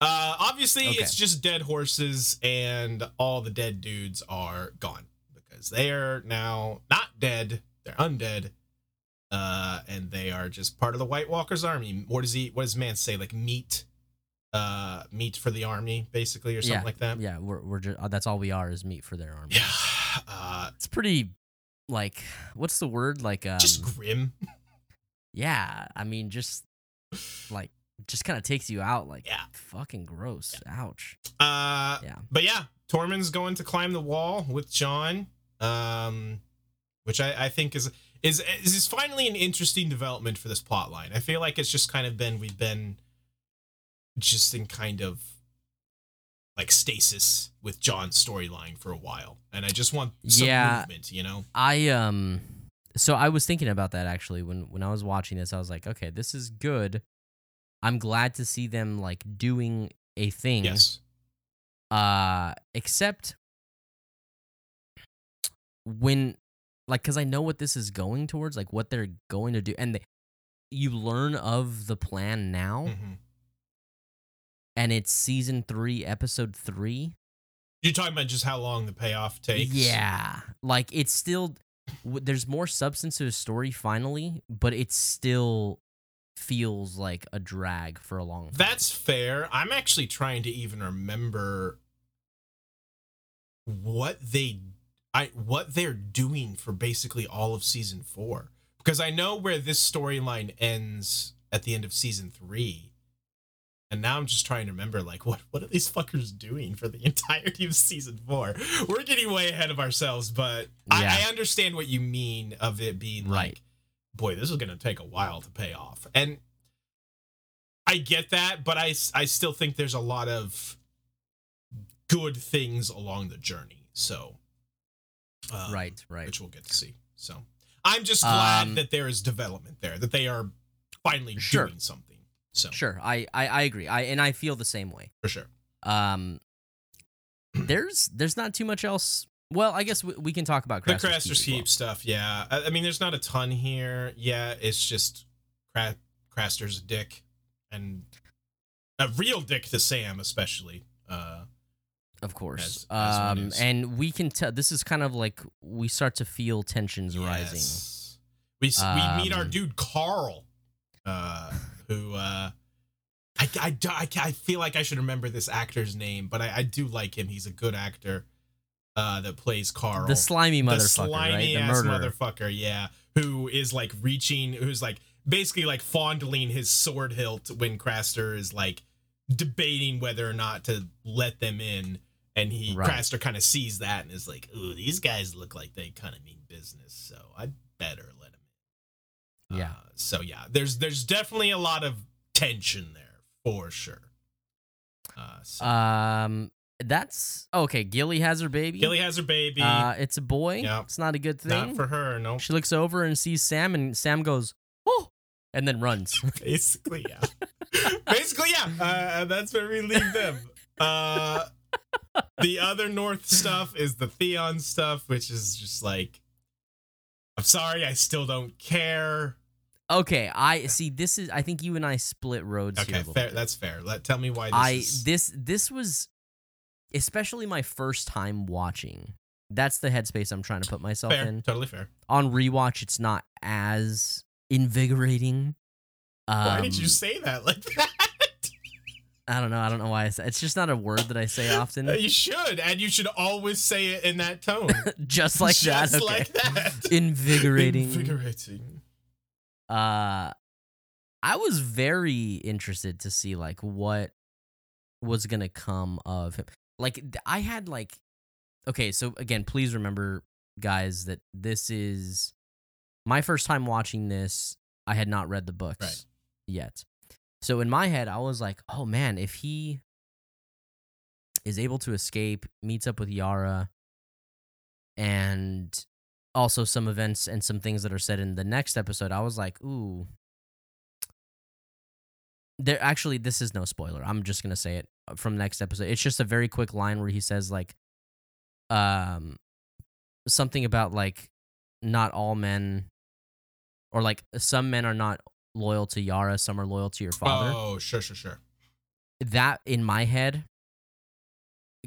Uh, obviously, Okay. it's just dead horses, and all the dead dudes are gone because they are now not dead; they're undead, uh, and they are just part of the White Walker's army. What does he? What does man say? Like meat, uh, meat for the army, basically, or something Yeah, like that. Yeah, we're we're just that's all we are is meat for their army. Yeah, uh, It's pretty like what's the word like um just grim. yeah, I mean just like just kind of takes you out like Yeah. fucking gross. Ouch. Uh, Yeah. but yeah, Tormund's going to climb the wall with Jon, um, which I, I think is is is is finally an interesting development for this plot line. I feel like it's just kind of been we've been just in kind of like stasis with Jon's storyline for a while, and I just want some Yeah. movement. You know, I um so I was thinking about that actually when when I was watching this. I was like, okay, this is good. I'm glad to see them like doing a thing. yes, Uh except when like cuz I know what this is going towards, like what they're going to do and they, you learn of the plan now Mhm. And it's season 3 episode 3. you're talking about just how long the payoff takes. Yeah. Like it's still there's more substance to the story finally, but it still feels like a drag for a long time. That's fair. I'm actually trying to even remember what they I what they're doing for basically all of season 4 because I know where this storyline ends at the end of season 3. And now I'm just trying to remember like what what are these fuckers doing for the entirety of season 4? We're getting way ahead of ourselves, but I, Yeah. I understand what you mean of it being Right. like boy, this is going to take a while to pay off. And I get that, but I I still think there's a lot of good things along the journey. So, um, right, right. which we'll get to see. So, I'm just glad Um, that there is development there, that they are finally Sure. doing something. So, Sure. I, I I agree. I and I feel the same way. for sure. Um there's there's not too much else. Well, I guess we, we can talk about The Craster's Craster's as well. Keep stuff, yeah. I, I mean, there's not a ton here. Yeah, it's just Cra- Craster's a dick and a real dick to Sam, especially. Uh, Of course. As- as um and we can tell this is kind of like we start to feel tensions rising. We s we meet our Um, dude Karl, uh, who uh, I, I, I, I feel like I should remember this actor's name, but I, I do like him. He's a good actor uh, that plays Karl. The slimy The motherfucker, slimy right? The ass murderer. motherfucker, yeah, who is like reaching, who's like basically like fondling his sword hilt when Craster is like debating whether or not to let them in. And he Right. Craster kind of sees that and is like, "Ooh, these guys look like they kind of mean business, so I better let him in." Yeah. Uh, so yeah, there's there's definitely a lot of tension there for sure. Uh, so Um that's okay, Gilly has her baby. Gilly has her baby. uh it's a boy. Yeah. It's not a good thing. Not for her, no. She looks over and sees Sam, and Sam goes, "Oh," and then runs. Basically, yeah. Basically, yeah. Uh, that's where we leave them. Uh, the other North stuff is the Theon stuff, which is just like, I'm sorry, I still don't care. Okay, I see. This is. I think you and I split roads here. Okay, fair. bit. That's fair. Let tell me why this I is. this this was, especially my first time watching. That's the headspace I'm trying to put myself fair. in. Totally fair. On rewatch, it's not as invigorating. Um, why did you say that like that? I don't know. I don't know why I say it's just not a word that I say often. Uh, You should, and you should always say it in that tone. just like Just that. Okay. like that. Invigorating. Invigorating. Uh I was very interested to see like what was going to come of him. Like I had like okay, so again, please remember guys that this is my first time watching this. I had not read the books Right. yet. So in my head, I was like, "Oh man, if he is able to escape, meets up with Yara, and also some events and some things that are said in the next episode, I was like, ooh. There actually this is no spoiler. I'm just going to say it uh, from next episode. It's just a very quick line where he says like um something about like not all men or like some men are not loyal to Yara, some are loyal to your father Oh, sure, sure, sure. that in my head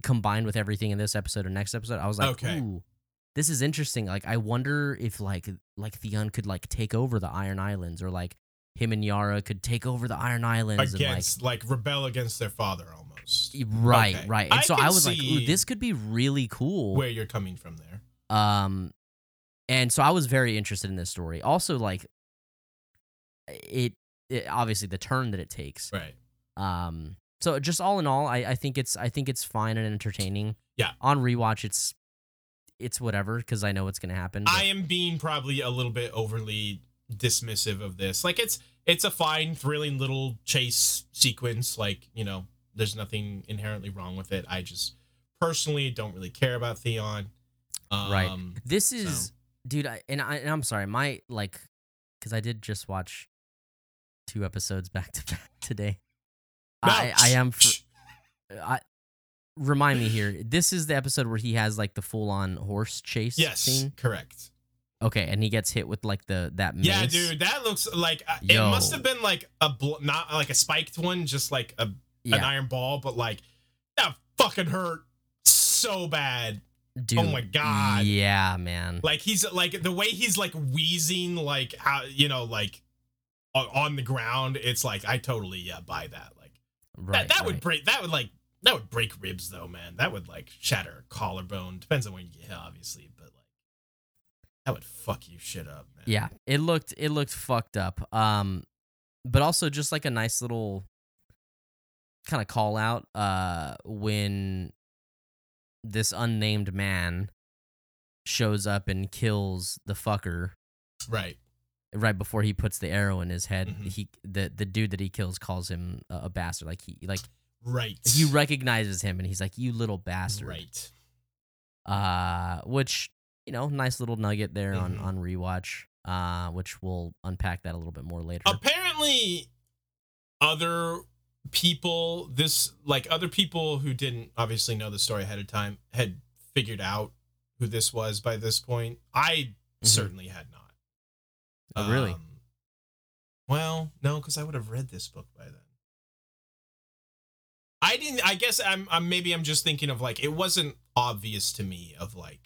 combined with everything in this episode or next episode i was like Okay. ooh this is interesting like i wonder if like like theon could like take over the iron islands or like him and yara could take over the iron islands Against, like, rebel against their father almost. right Okay. right and I so i was like ooh this could be really cool Where you're coming from there. um and so i was very interested in this story also like it, it obviously the turn that it takes Right. Um, so just all in all, I, I think it's I think it's fine and entertaining. Yeah. On rewatch, it's it's whatever because I know what's gonna happen. but- I am being probably a little bit overly dismissive of this. Like it's it's a fine, thrilling little chase sequence. Like you know, there's nothing inherently wrong with it. I just personally don't really care about Theon. Um, Right. this so- is, dude. I, and I and I'm sorry, my like, because I did just watch two episodes back to back today. No, I I am. fr- I, remind me here. This is the episode where he has like the full on horse chase Yes, scene. correct. Okay, and he gets hit with like the that mace. Yeah, dude, that looks like uh, it must have been like a bl- not like a spiked one, just like a an iron ball, but like that fucking hurt so bad. dude. Oh my God. Yeah, man. Like he's like the way he's like wheezing, like how you know, like on, on the ground. It's like I totally yeah buy that. Like Right. that that would break that would like that would break ribs though, man. That would like shatter collarbone. Depends on when you get hit, obviously, but like that would fuck you shit up, man. Yeah, it looked it looked fucked up. Um, but also just like a nice little kind of call out. Uh, when this unnamed man shows up and kills the fucker Right. right before he puts the arrow in his head. Mhm. He the the dude that he kills calls him a, a bastard. Like he like Right. he recognizes him and he's like, "You little bastard." Right. uh which you know nice little nugget there on Mhm. on rewatch uh which we'll unpack that a little bit more later Apparently, other people, this like other people who didn't obviously know the story ahead of time, had figured out who this was by this point. I Mhm. certainly had not. Oh, really? Um, well, no, because I would have read this book by then. I didn't. I guess I'm. I'm. Maybe I'm just thinking of like it wasn't obvious to me of like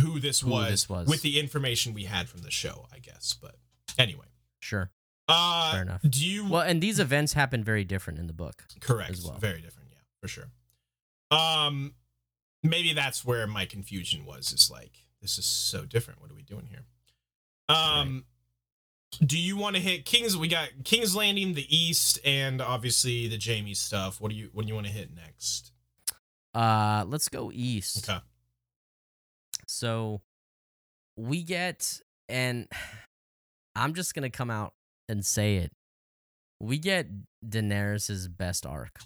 who this Who was, this was. with the information we had from the show. I guess, but anyway. sure Uh, Fair enough. Do you? well and these events happen very different in the book correct. as well. Very different. Yeah, for sure. Um, maybe that's where my confusion was. Is like this is so different. What are we doing here? Um, do you want to hit Kings? We got King's Landing, the East, and obviously the Jaime stuff. What do you What do you want to hit next? uh let's go east Okay. so we get and i'm just gonna come out and say it we get daenerys's best arc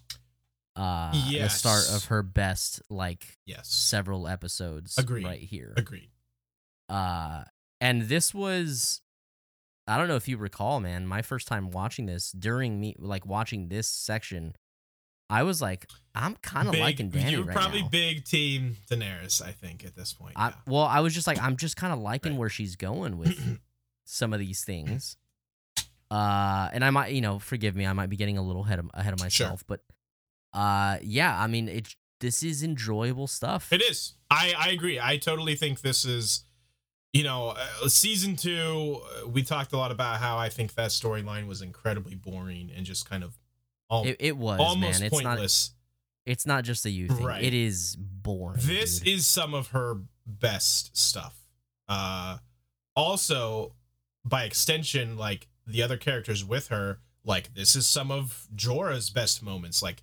uh the start of her best like Yes. several episodes Agreed. right here Agreed. uh and this was i don't know if you recall man my first time watching this during me like watching this section i was like i'm kind of liking dany You're right probably now. big team Daenerys. I think at this point. I, yeah. well i was just like i'm just kind of liking Right. where she's going with some of these things uh and i might you know forgive me i might be getting a little ahead of, ahead of Sure. myself but uh yeah i mean it this is enjoyable stuff It is. I I agree. I totally think this is, you know, uh, season two. Uh, we talked a lot about how I think that storyline was incredibly boring and just kind of Al- It, it was almost man. It's not. pointless. It's not just a you thing. Right. It is boring. this dude. is some of her best stuff. Uh, also, by extension, like the other characters with her, like this is some of Jorah's best moments. Like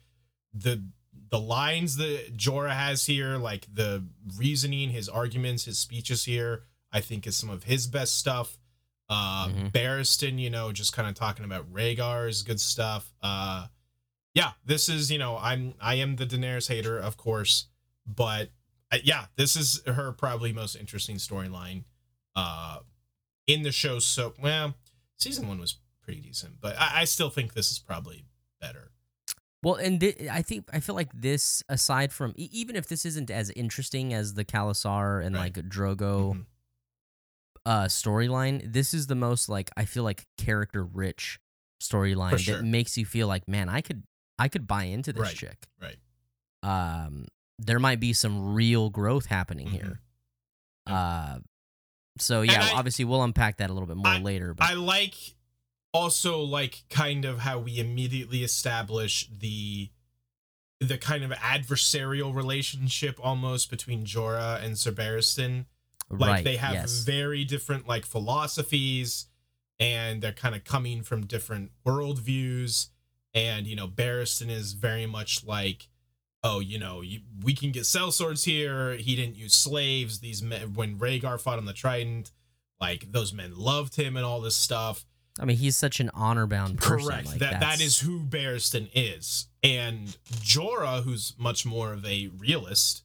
the the lines that Jorah has here, like the reasoning, his arguments, his speeches here, I think is some of his best stuff. Uh, Mhm. Barristan, you know, just kind of talking about Rhaegar is good stuff. Uh, yeah, this is you know, I'm I am the Daenerys hater, of course, but uh, yeah, this is her probably most interesting storyline uh in the show. So well, season one was pretty decent, but I, I still think this is probably better. Well, and thi- I think I feel like this, aside from e- even if this isn't as interesting as the Khalasar and Right. like Drogo Mhm. Uh storyline, this is the most like I feel like character rich storyline sure. that makes you feel like, man, I could I could buy into this Right. chick. Right. Um, there might be some real growth happening Mhm. here. Uh, so yeah, I- obviously we'll unpack that a little bit more I- later. But I like also like kind of how we immediately establish the the kind of adversarial relationship almost between Jorah and Sir Barristan. Like right, they have yes. very different like philosophies and they're kind of coming from different worldviews. And you know, Barristan is very much like, oh, you know, you, we can get sellswords here. He didn't use slaves. These men, when Rhaegar fought on the Trident, like those men loved him and all this stuff. I mean, he's such an honor bound person. Correct. Like, that that that's- who Barristan is. And Jorah, who's much more of a realist,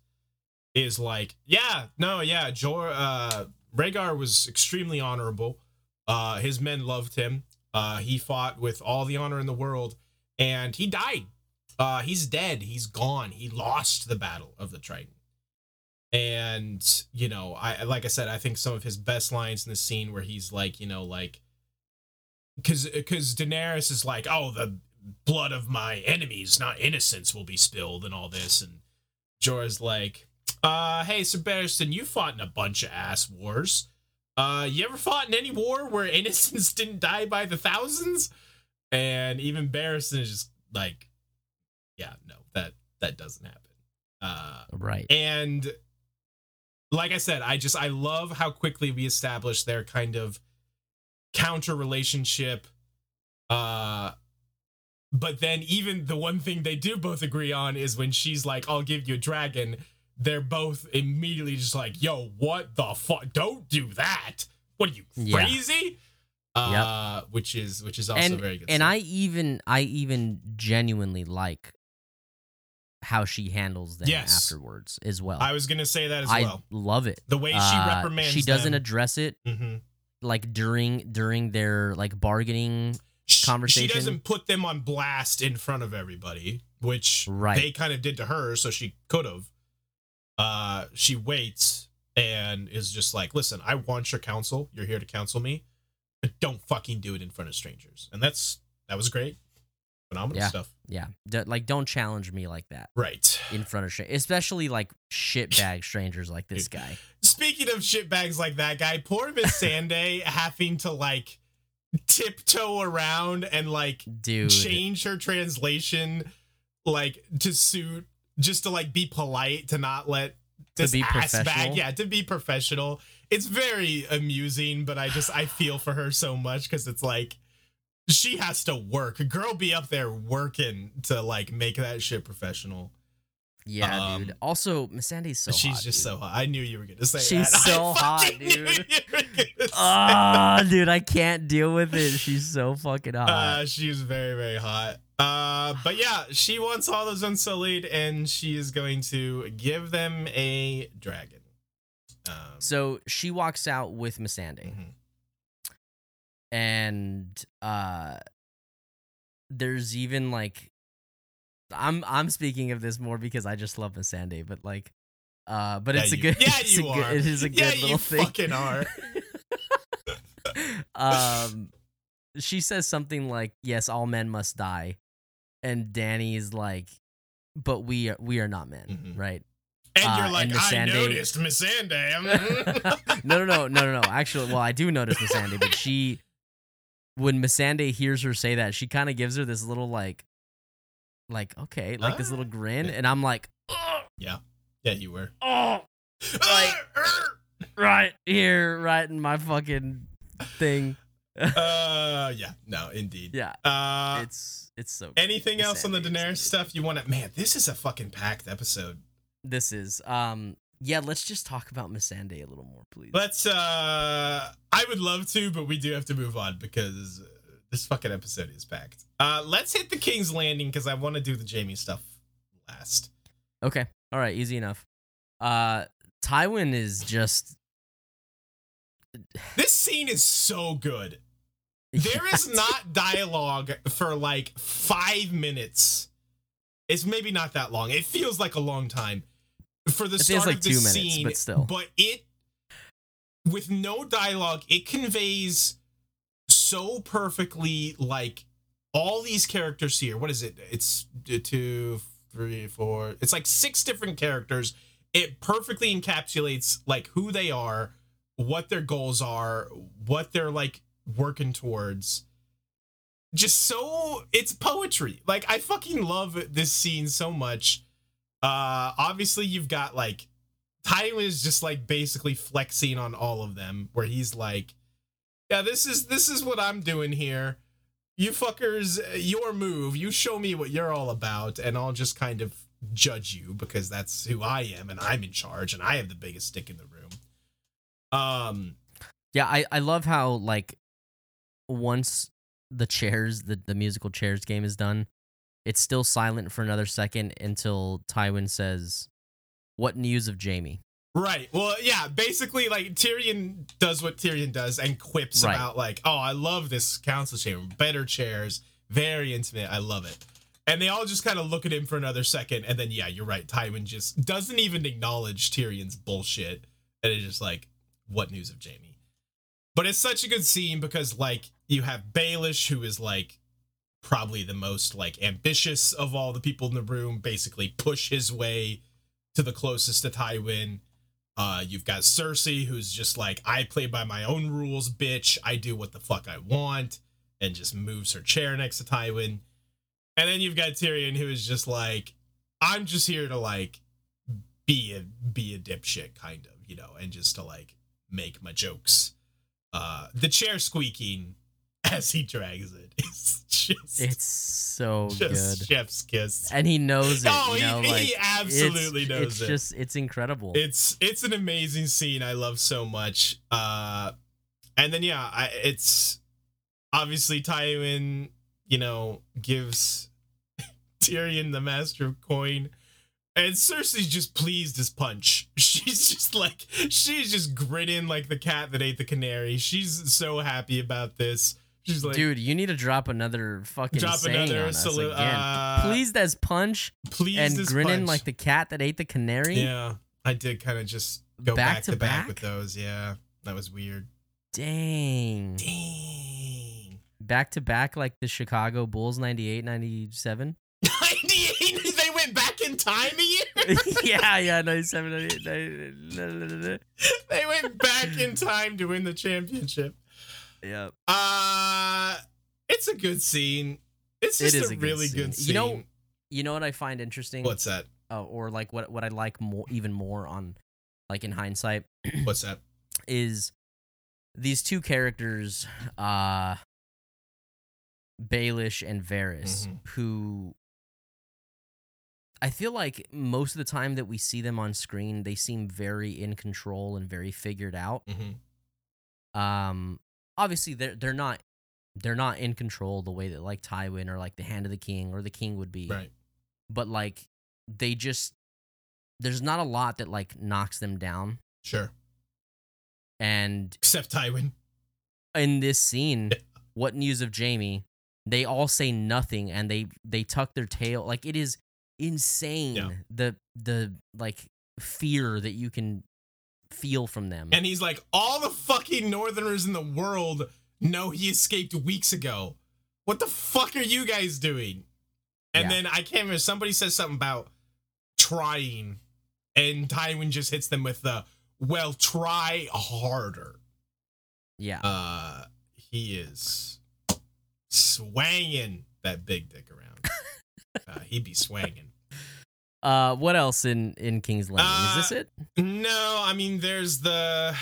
is like, yeah, no, yeah, Jorah uh Rhaegar was extremely honorable. Uh his men loved him. Uh he fought with all the honor in the world and he died. Uh he's dead. He's gone. He lost the battle of the Trident. And, you know, I like I said, I think some of his best lines in the scene where he's like, you know, like because because Daenerys is like, oh, the blood of my enemies, not innocents, will be spilled and all this, and Jorah's like, uh, hey, Sir Barristan, you fought in a bunch of ass wars. Uh, you ever fought in any war where innocents didn't die by the thousands? And even Barristan is just like, yeah, no, that that doesn't happen. Uh, right. and like I said, I just I love how quickly we establish their kind of counter relationship. Uh but then even the one thing they do both agree on is when she's like, I'll give you a dragon, they're both immediately just like, yo, what the fuck? Don't do that. What are you Yeah. crazy? Uh which is which is also and very good. and stuff. I even I even genuinely like how she handles them Yes. afterwards as well. I was gonna say that as I well. love it. The way she Uh, reprimands she doesn't them. address it Mhm. like during during their like bargaining. Sh- conversation. She doesn't put them on blast in front of everybody, which Right. they kind of did to her, so she could have. Uh, she waits and is just like, "Listen, I want your counsel. You're here to counsel me, but don't fucking do it in front of strangers." And that's that was great, phenomenal Yeah. stuff. Yeah, D- like don't challenge me like that Right. in front of especially like shitbag strangers like this Dude. guy. Speaking of shitbags like that guy, poor Miss Sande having to like tiptoe around and like Dude, change her translation like to suit just to like be polite to not let this be ass bag yeah to be professional. It's very amusing but i just i feel for her so much because it's like she has to work. Girl be up there working to like make that shit professional yeah, um, dude. Also, Missandei's so she's hot, just dude. so hot i knew you were gonna say She's that. So hot, dude. you were say Ah, dude, I can't deal with it. She's so fucking hot. Uh, she's very, very hot. Uh, but yeah, she wants all those unsullied, and she is going to give them a dragon. Um, so she walks out with Missandei. mhm. and uh there's even like I'm I'm speaking of this more because I just love Missandei, but like uh but Yeah, it's a you- good yeah, it's a you good- are. it is a good Yeah, little you thing. fucking are. um she says something like, Yes, all men must die. And Dany is like, But we are we are not men, Mhm. right? And Uh, you're like, and I Missandei- noticed Miss Sande. No, no, no, no, no, no. Actually, well, I do notice Miss Missandei, but she, when Miss Missandei hears her say that, she kind of gives her this little like, like okay, like this Ah. little grin, and I'm like, Yeah, yeah, you were. oh, Like- right here, right in my fucking thing. uh, yeah, no, indeed. Yeah, Uh, it's it's so. anything else on the Daenerys stuff you want to? Man, this is a fucking packed episode. This is um yeah. Let's just talk about Missandei a little more, please. Let's. uh I would love to, but we do have to move on because uh, this fucking episode is packed. Uh, let's hit the King's Landing because I want to do the Jaime stuff last. Okay. All right. Easy enough. Uh, Tywin is just. This scene is so good. There is not dialogue for like five minutes. It's maybe not that long. It feels like a long time for the It start like of the two minutes, scene, but still. But it, with no dialogue, it conveys so perfectly like all these characters here. What is it? It's uh, two, three, four. It's like six different characters. It perfectly encapsulates like who they are, what their goals are, what they're like working towards. Just so it's poetry. Like I fucking love this scene so much. Uh obviously you've got like Tywin is just like basically flexing on all of them where he's like yeah, this is this is what I'm doing here. You fuckers, your move. You show me what you're all about, and I'll just kind of judge you because that's who I am, and I'm in charge, and I have the biggest stick in the room. Um, Yeah, I I love how like once the chairs the the musical chairs game is done, it's still silent for another second until Tywin says, "What news of Jaime?" Right. Well, yeah. Basically, like Tyrion does what Tyrion does and quips Right. about like, "Oh, I love this council chamber. Better chairs, very intimate. I love it." And they all just kind of look at him for another second, and then yeah, you're right. Tywin just doesn't even acknowledge Tyrion's bullshit, and it's just like, "What news of Jaime?" But it's such a good scene because like you have Baelish, who is like probably the most like ambitious of all the people in the room, basically push his way to the closest to Tywin. Uh, you've got Cersei, who's just like, I play by my own rules, bitch. I do what the fuck I want, and just moves her chair next to Tywin. And then you've got Tyrion, who is just like, I'm just here to like be a be a dipshit, kind of, you know, and just to like make my jokes. Uh, the chair squeaking as he drags it. it is just It's so just good, chef's kiss. and he knows it. Oh, you know, he, like he absolutely it's, knows it's it. It's just it's incredible. it's it's an amazing scene i love so much uh and then yeah I, it's obviously tywin you know gives tyrion the master of coin and cersei's just pleased as punch she's just like she's just grinning like the cat that ate the canary she's so happy about this like Dude, you need to drop another fucking Drop saying another on us salu- again. uh, Pleased as punch pleased and grinning punch. like the cat that ate the canary. yeah i did kind of just go Back back, to to back with those yeah that was weird Dang. Dang. Back to back like the Chicago Bulls 98 97. 98? They went back in time a year? yeah, yeah, 97 98. 98. they went back in time to win the championship. Yeah. Uh it's a good scene. It's just is a, a good really scene. good scene. You know- You know what I find interesting? what's that? uh, or like what what I like more even more on like in hindsight What's that? is these two characters uh Baelish and Varys Mhm. who I feel like most of the time that we see them on screen they seem very in control and very figured out hmm um obviously they're they're not they're not in control the way that like Tywin or like the hand of the king or the king would be Right. but like they just there's not a lot that like knocks them down Sure. and Except Tywin. in this scene what news of jaime they all say nothing and they they tuck their tail like it is insane Yeah. the the like fear that you can feel from them And he's like, all the fucking northerners in the world know he escaped weeks ago. What the fuck are you guys doing? And Yeah. then I can't remember, somebody says something about trying, and Tywin just hits them with the, well, try harder. yeah Uh, he is swanging that big dick around. uh, he'd be swanging. Uh, what else in in King's Landing? Uh, Is this it? No, I mean, there's the.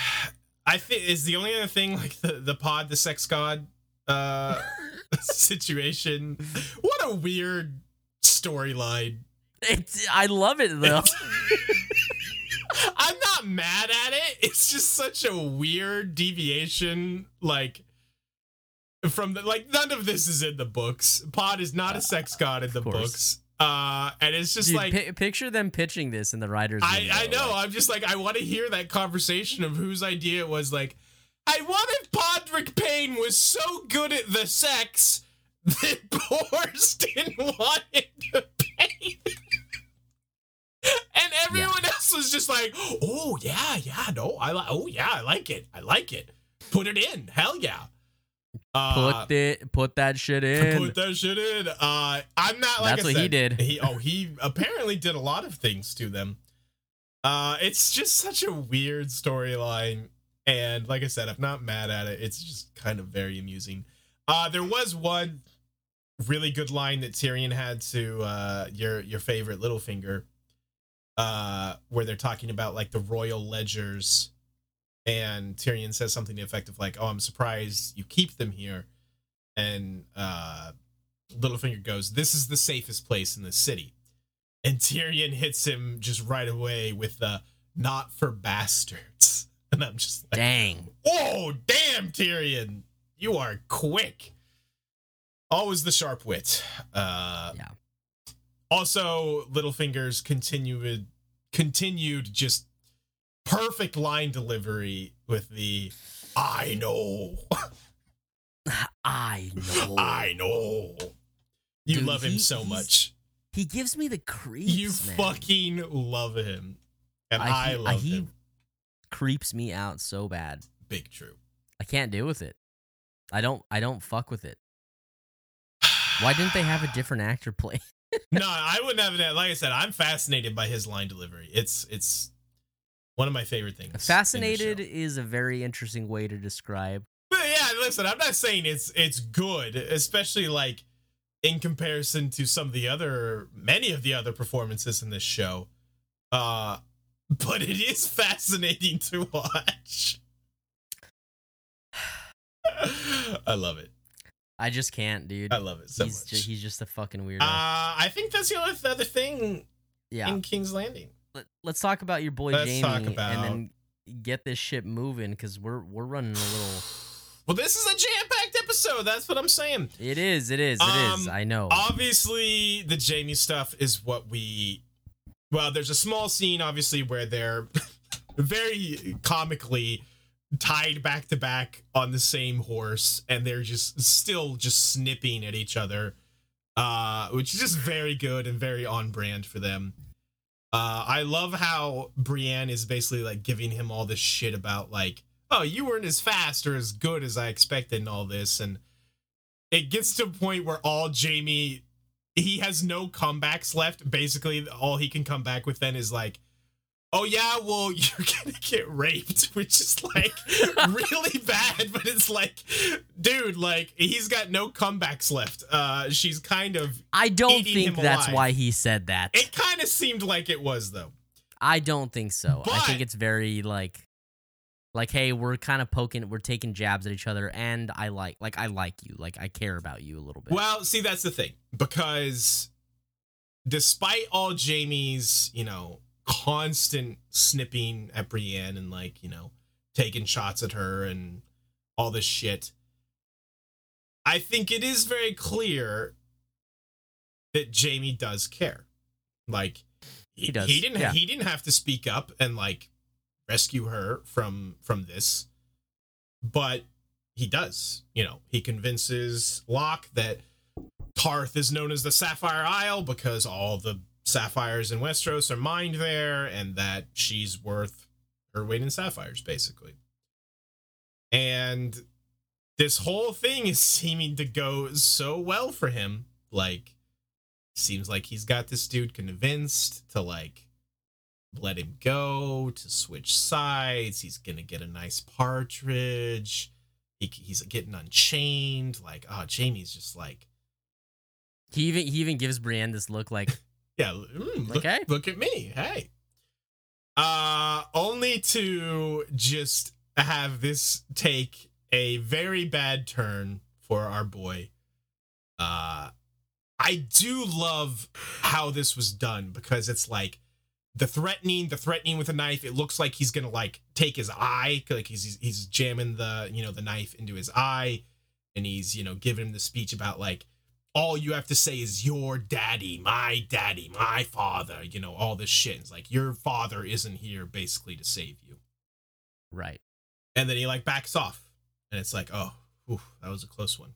I think is the only other thing like the the pod, the sex god, uh, situation. What a weird storyline. It's, I love it though. I'm not mad at it. It's just such a weird deviation, like from the like none of this is in the books. Pod is not a sex god in the books. Uh, and it's just Dude, like pi- picture them pitching this in the writers. I, room, I know. like- I'm just like I want to hear that conversation of whose idea it was. Like, I what if Podrick Payne was so good at the sex that Bors didn't want him to pay, and everyone else was just like, "Oh yeah, yeah, no, I like. Oh yeah, I like it. I like it. Put it in. Hell yeah." Uh, put it, put that shit in. Put that shit in. Uh, I'm not like That's I what he did. He oh he apparently did a lot of things to them. Uh, it's just such a weird storyline, and like I said, I'm not mad at it. It's just kind of very amusing. Uh, there was one really good line that Tyrion had to uh your your favorite Littlefinger, uh, where they're talking about like the royal ledgers and Tyrion says something to the effect of like, "Oh, I'm surprised you keep them here," and uh, Littlefinger goes, "This is the safest place in the city," and Tyrion hits him just right away with the "Not for bastards," and I'm just like, Dang. "Oh, damn, Tyrion, you are quick." Always the sharp wit. Uh, Yeah. Also, Littlefinger's continued continued just perfect line delivery with the I know. I know. I know. You Dude, love him he- so much. He gives me the creeps. You man. fucking love him. And I- I, he- I- love he- him. creeps me out so bad. Big true. I can't deal with it. I don't. I don't fuck with it. Why didn't they have a different actor play? no, I wouldn't have that. Like I said, I'm fascinated by his line delivery. It's it's one of my favorite things. Fascinated is a very interesting way to describe. But yeah, listen, I'm not saying it's it's good, especially like in comparison to some of the other many of the other performances in this show. Uh but it is fascinating to watch. I love it. I just can't, dude. I love it so he's much. ju- he's just a fucking weirdo. uh, I think that's the only other thing yeah. in King's Landing. Let, us talk about your boy Let's Jaime talk and then get this shit moving because we're we're running a little. Well, this is a jam-packed episode. That's what I'm saying. It is. It is. It is. Um, I know. obviously the Jaime stuff is what we well there's a small scene obviously where they're very comically tied back to back on the same horse and they're just still just snipping at each other uh which is just very good and very on brand for them uh i love how brienne is basically like giving him all this shit about like oh you weren't as fast or as good as i expected and all this and it gets to a point where all Jaime he has no comebacks left. Basically, all he can come back with then is like, "Oh yeah, well you're gonna get raped," which is like really bad. But it's like, dude, like he's got no comebacks left. Uh, she's kind of. I don't think that's alive. why he said that. It kind of seemed like it was though. I don't think so. I think it's very like like hey, we're kind of poking we're taking jabs at each other and I like like I like you. Like I care about you a little bit. Well, see, that's the thing because despite all Jaime's, you know, constant snipping at Brienne and like, you know, taking shots at her and all this shit, I think it is very clear that Jaime does care. Like He does, He didn't. yeah. He didn't have to speak up and like rescue her from from this, but he does. You know, he convinces Locke that Tarth is known as the Sapphire Isle because all the sapphires in Westeros are mined there, and that she's worth her weight in sapphires, basically. And this whole thing is seeming to go so well for him. Like, seems like he's got this dude convinced to like let him go, to switch sides. He's gonna get a nice partridge. He, he's getting unchained. Like, oh, Jaime's just like He even he even gives Brienne this look like Yeah, mm, look, Okay. look at me. Hey. Uh only to just have this take a very bad turn for our boy. Uh I do love how this was done because it's like the threatening, the threatening with a knife. It looks like he's gonna like take his eye, like he's he's, he's jamming the you know the knife into his eye, and he's you know giving him the speech about like all you have to say is your daddy, my daddy, my father, you know, all this shit. It's like your father isn't here basically to save you. right. And then he like backs off. And it's like, oh, whew, that was a close one.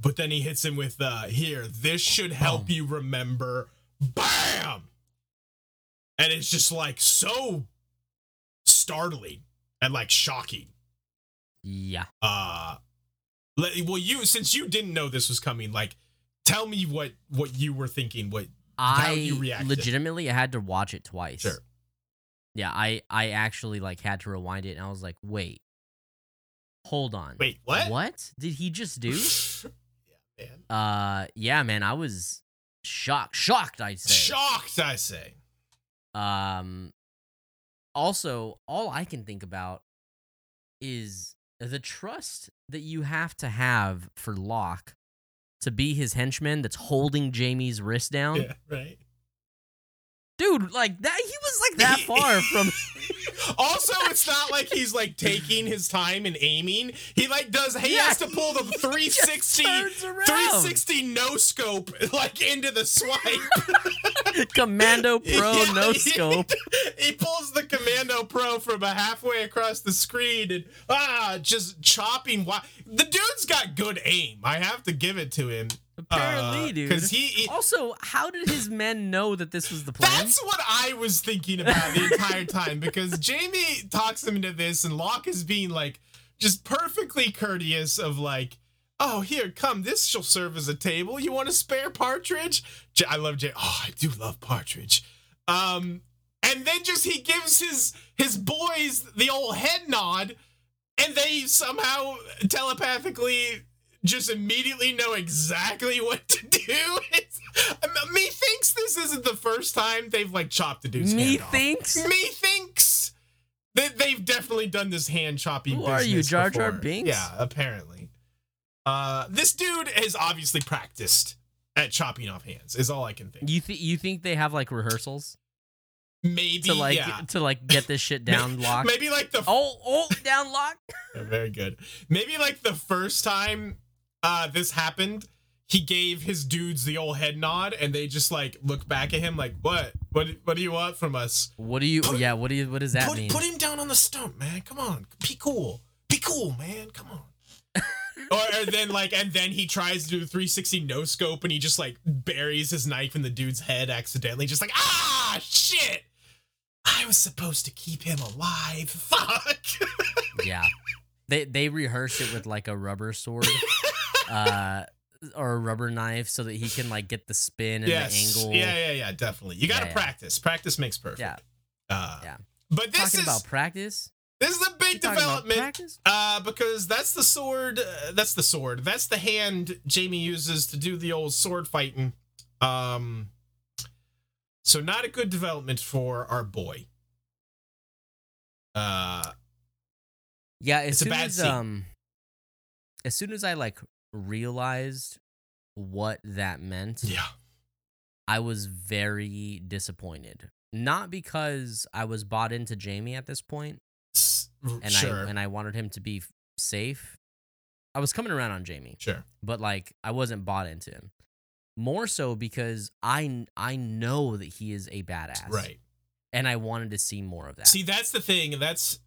But then he hits him with uh here, this should help Boom. you remember. Bam! And it's just like so startling and like shocking. Yeah. uh well you since you didn't know this was coming like tell me what what you were thinking what How you I reacted. legitimately I had to watch it twice. Sure. Yeah, I I actually like had to rewind it and I was like, wait. Hold on. wait what What did he just do? yeah man uh yeah, man, I was shocked. Shocked, I'd say. shocked i say Um also, all I can think about is the trust that you have to have for Locke to be his henchman that's holding Jaime's wrist down. yeah right. Dude, like that he was like that far from also it's not like he's like taking his time and aiming. He like does he Yeah, has to pull the he 360 360 no scope like into the swipe. Commando Pro Yeah, no scope. He the From a halfway across the screen and ah, just chopping. Wi- the dude's got good aim. I have to give it to him. Apparently, dude. Because he, he- Also, how did his men know that this was the plan? That's what I was thinking about the entire time because Jaime talks him into this and Locke is being like just perfectly courteous of like, oh, here, come, this shall serve as a table. You want a spare partridge? i love Jay. Oh, I do love partridge. Um, and then just he gives his his boys the old head nod, and they somehow telepathically just immediately know exactly what to do. It's, me thinks this isn't the first time they've like chopped the dude's Me hand off. thinks. Me thinks that they've definitely done this hand chopping. Who are you, Jar Jar. Binks? Yeah, apparently. Uh, this dude has obviously practiced at chopping off hands. Is all I can think. You think you think they have like rehearsals Maybe to like yeah. to like get this shit down locked? Maybe like the Oh, oh, down lock. Very good. Maybe like the first time uh this happened, he gave his dudes the old head nod and they just like look back at him like, "What? What what do you want from us?" What do you? Put- yeah. What do you? What does that put, mean? put him down on the stump, man. Come on. Be cool. Be cool, man. Come on. or, then like and then he tries to do the 360 no scope and he just like buries his knife in the dude's head accidentally just like ah shit i was supposed to keep him alive fuck yeah. They they rehearse it with like a rubber sword, uh, or a rubber knife, so that he can like get the spin and yes the angle. yeah yeah yeah definitely you gotta Yeah, yeah. practice practice makes perfect Yeah. uh Yeah. but this Talking is about practice. this is a big You talking about development? Uh, because that's the sword. Uh, that's the sword. That's the hand Jaime uses to do the old sword fighting. Um, so not a good development for our boy. Uh, Yeah, as It's a bad as scene. um as soon as I like realized what that meant, yeah, I was very disappointed. Not because I was bought into Jaime at this point and sure, I and I wanted him to be safe. I was coming around on Jaime, sure. but like I wasn't bought into him. More so because I I know that he is a badass. Right. And I wanted to see more of that. See, that's the thing. That's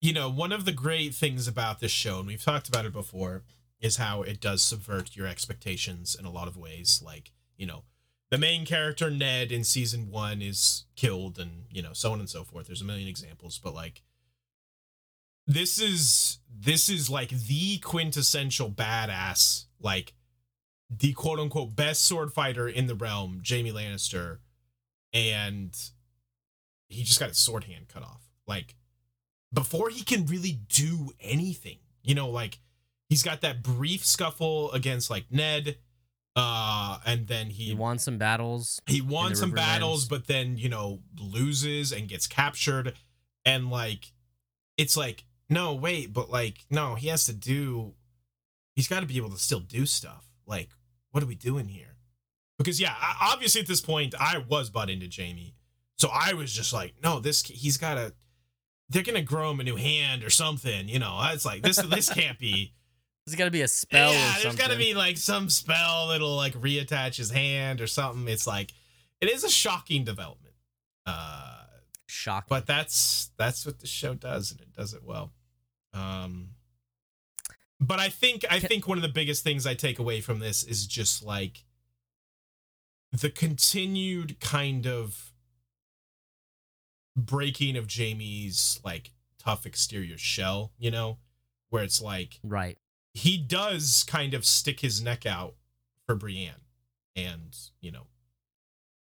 you know one of the great things about this show, and we've talked about it before, is how it does subvert your expectations in a lot of ways. Like you know, the main character Ned in season one is killed, and you know so on and so forth. There's a million examples, but like this is this is like the quintessential badass, like the quote unquote best sword fighter in the realm, Jaime Lannister, and he just got his sword hand cut off. Like before he can really do anything, you know, like he's got that brief scuffle against like Ned. Uh, and then he He won some battles. he won some battles, but then you know loses and gets captured, and like it's like no wait, but like no, he has to do. He's got to be able to still do stuff. Like what are we doing here? Because yeah, I- obviously at this point I was bought into Jaime, so I was just like, no, this he's got to. They're gonna grow him a new hand or something, you know. It's like this. This can't be. There's got to be a spell yeah, or there's got to be like some spell that'll like reattach his hand or something. It's like it is a shocking development. Uh, shocking. but that's that's what the show does, and it does it well. Um, but I think I think one of the biggest things I take away from this is just like the continued kind of breaking of Jaime's like tough exterior shell, you know, where it's like right. he does kind of stick his neck out for Brienne, and you know,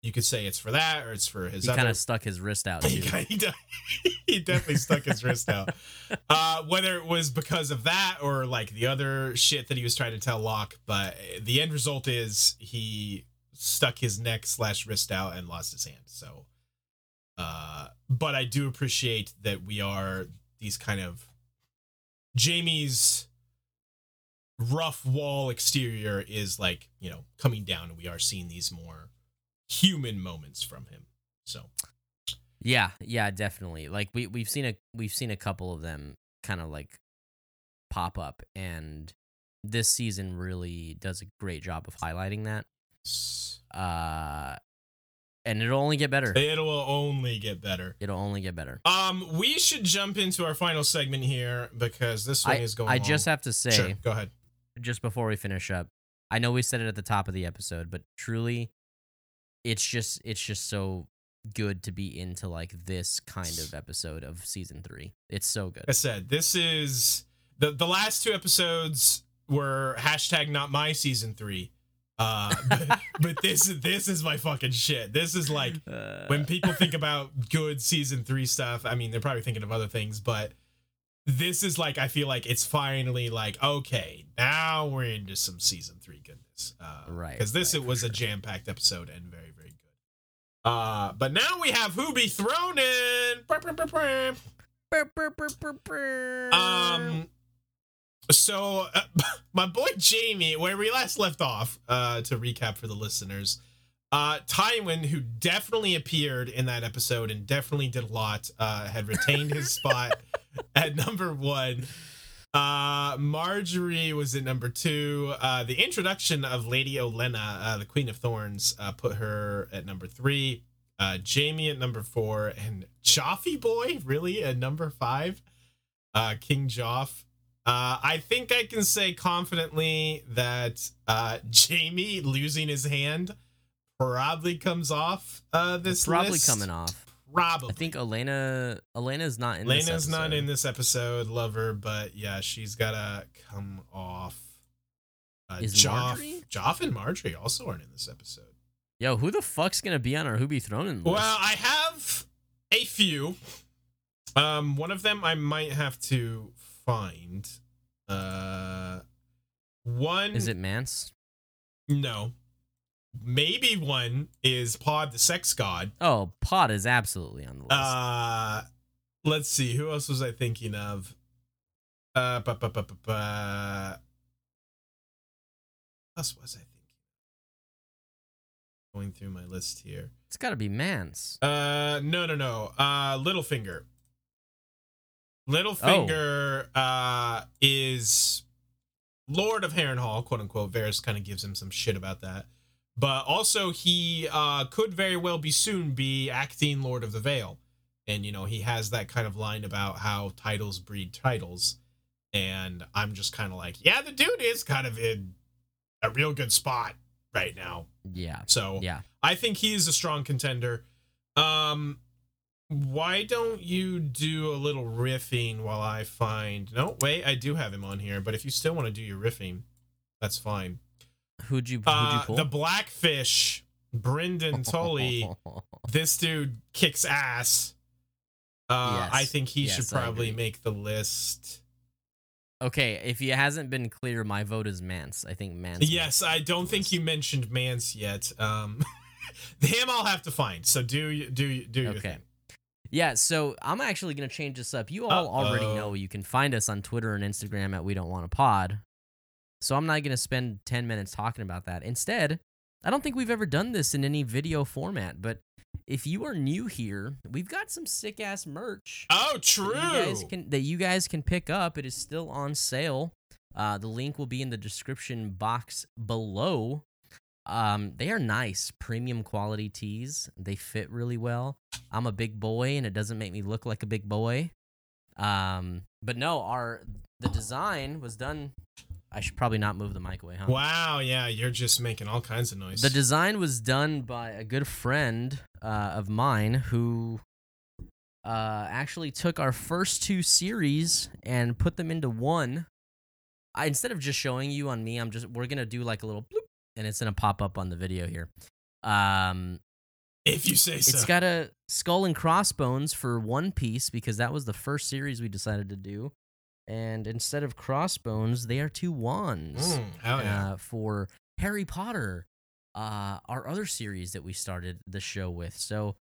you could say it's for that or it's for his He kind of stuck his wrist out. he, he, de- he definitely stuck his wrist out. Uh, whether it was because of that or like the other shit that he was trying to tell Locke, but the end result is he stuck his neck slash wrist out and lost his hand. So, uh, but I do appreciate that we are these kind of Jaime's rough wall exterior is like you know coming down, and we are seeing these more human moments from him. So. Yeah, yeah, definitely. Like we we've seen a we've seen a couple of them kind of like pop up and this season really does a great job of highlighting that. Uh and it'll only get better. It'll only get better. It'll only get better. Um, we should jump into our final segment here because this one I, is going. I just have to say sure. Go ahead. just before we finish up, I know we said it at the top of the episode, but truly it's just it's just so good to be into like this kind of episode of season 3. It's so good. I said this is the the last two episodes were hashtag not my season three. Uh, but, but this this is my fucking shit. This is like Uh, when people think about good season three stuff. I mean, they're probably thinking of other things, but this is like I feel like it's finally like okay, now we're into some season three goodness. Uh, Right, Because this right, it was a jam packed episode and very. Uh, but now we have who be thrown in. Um, so uh, my boy Jaime, where we last left off, uh, to recap for the listeners, uh, Tywin, who definitely appeared in that episode and definitely did a lot, uh, had retained his spot at number one. Uh, Margaery was at number two. Uh, the introduction of Lady Olenna, uh, the Queen of Thorns, uh, put her at number three. Uh, Jaime at number four, and Joffy Boy really at number five. Uh, King Joff. Uh, I think I can say confidently that uh, Jaime losing his hand probably comes off uh, this probably list. coming off. Probably. I think Olenna Olenna's not in this Lena's not in this episode, lover, but yeah, she's gotta come off. Uh, Is Joff, Margaery? Joff and Margaery also aren't in this episode. Yo, who the fuck's gonna be on our Who Be Thrown in list? Well, I have a few. Um, one of them I might have to find. Uh, one Is it Mance? no. Maybe one is Pod the Sex God. Oh, Pod is absolutely on the list. Uh, let's see. Who else was I thinking of? Uh, ba, ba, ba, ba. Who else was I thinking? Going through my list here. it's got to be Mance. Uh, no, no, no. Uh, Littlefinger. Littlefinger uh is Lord of Harrenhal, quote unquote. Varys kind of gives him some shit about that. But also he uh could very well be soon be acting Lord of the Vale. And you know, he has that kind of line about how titles breed titles. And I'm just kind of like, yeah, the dude is kind of in a real good spot right now. Yeah. So Yeah. I think he's a strong contender. Um, why don't you do a little riffing while I find? No, wait, I do have him on here. But if you still want to do your riffing, that's fine. Who'd you, who'd Uh, you pull? the Blackfish, Brynden Tully. this dude kicks ass. Uh, Yes. I think he Yes, should probably make the list. Okay, if he hasn't been clear, my vote is Mance. I think Mance. Yes, I don't think you mentioned Mance yet. Um, him I'll have to find. So do you do you do your Okay. thing. Yeah, so I'm actually gonna change this up. You all already Uh-oh. know you can find us on Twitter and Instagram at We Don't Want a Pod. So I'm not gonna spend ten minutes talking about that. Instead, I don't think we've ever done this in any video format. But if you are new here, we've got some sick ass merch. Oh, that true. you guys can that you guys can pick up. It is still on sale. Uh, the link will be in the description box below. Um, they are nice, premium quality tees. They fit really well. I'm a big boy, and it doesn't make me look like a big boy. Um, but no, our the design was done. I should probably not move the mic away, huh? Wow, yeah, you're just making all kinds of noise. The design was done by a good friend uh, of mine who uh, actually took our first two series and put them into one. I, instead of just showing you on me, I'm just we're gonna do like a little bloop, and it's gonna pop up on the video here. Um, if you say so. it's got a skull and crossbones for one piece because that was the first series we decided to do, and instead of crossbones, they are two wands Mm, yeah. uh, for Harry Potter, uh, our other series that we started the show with. So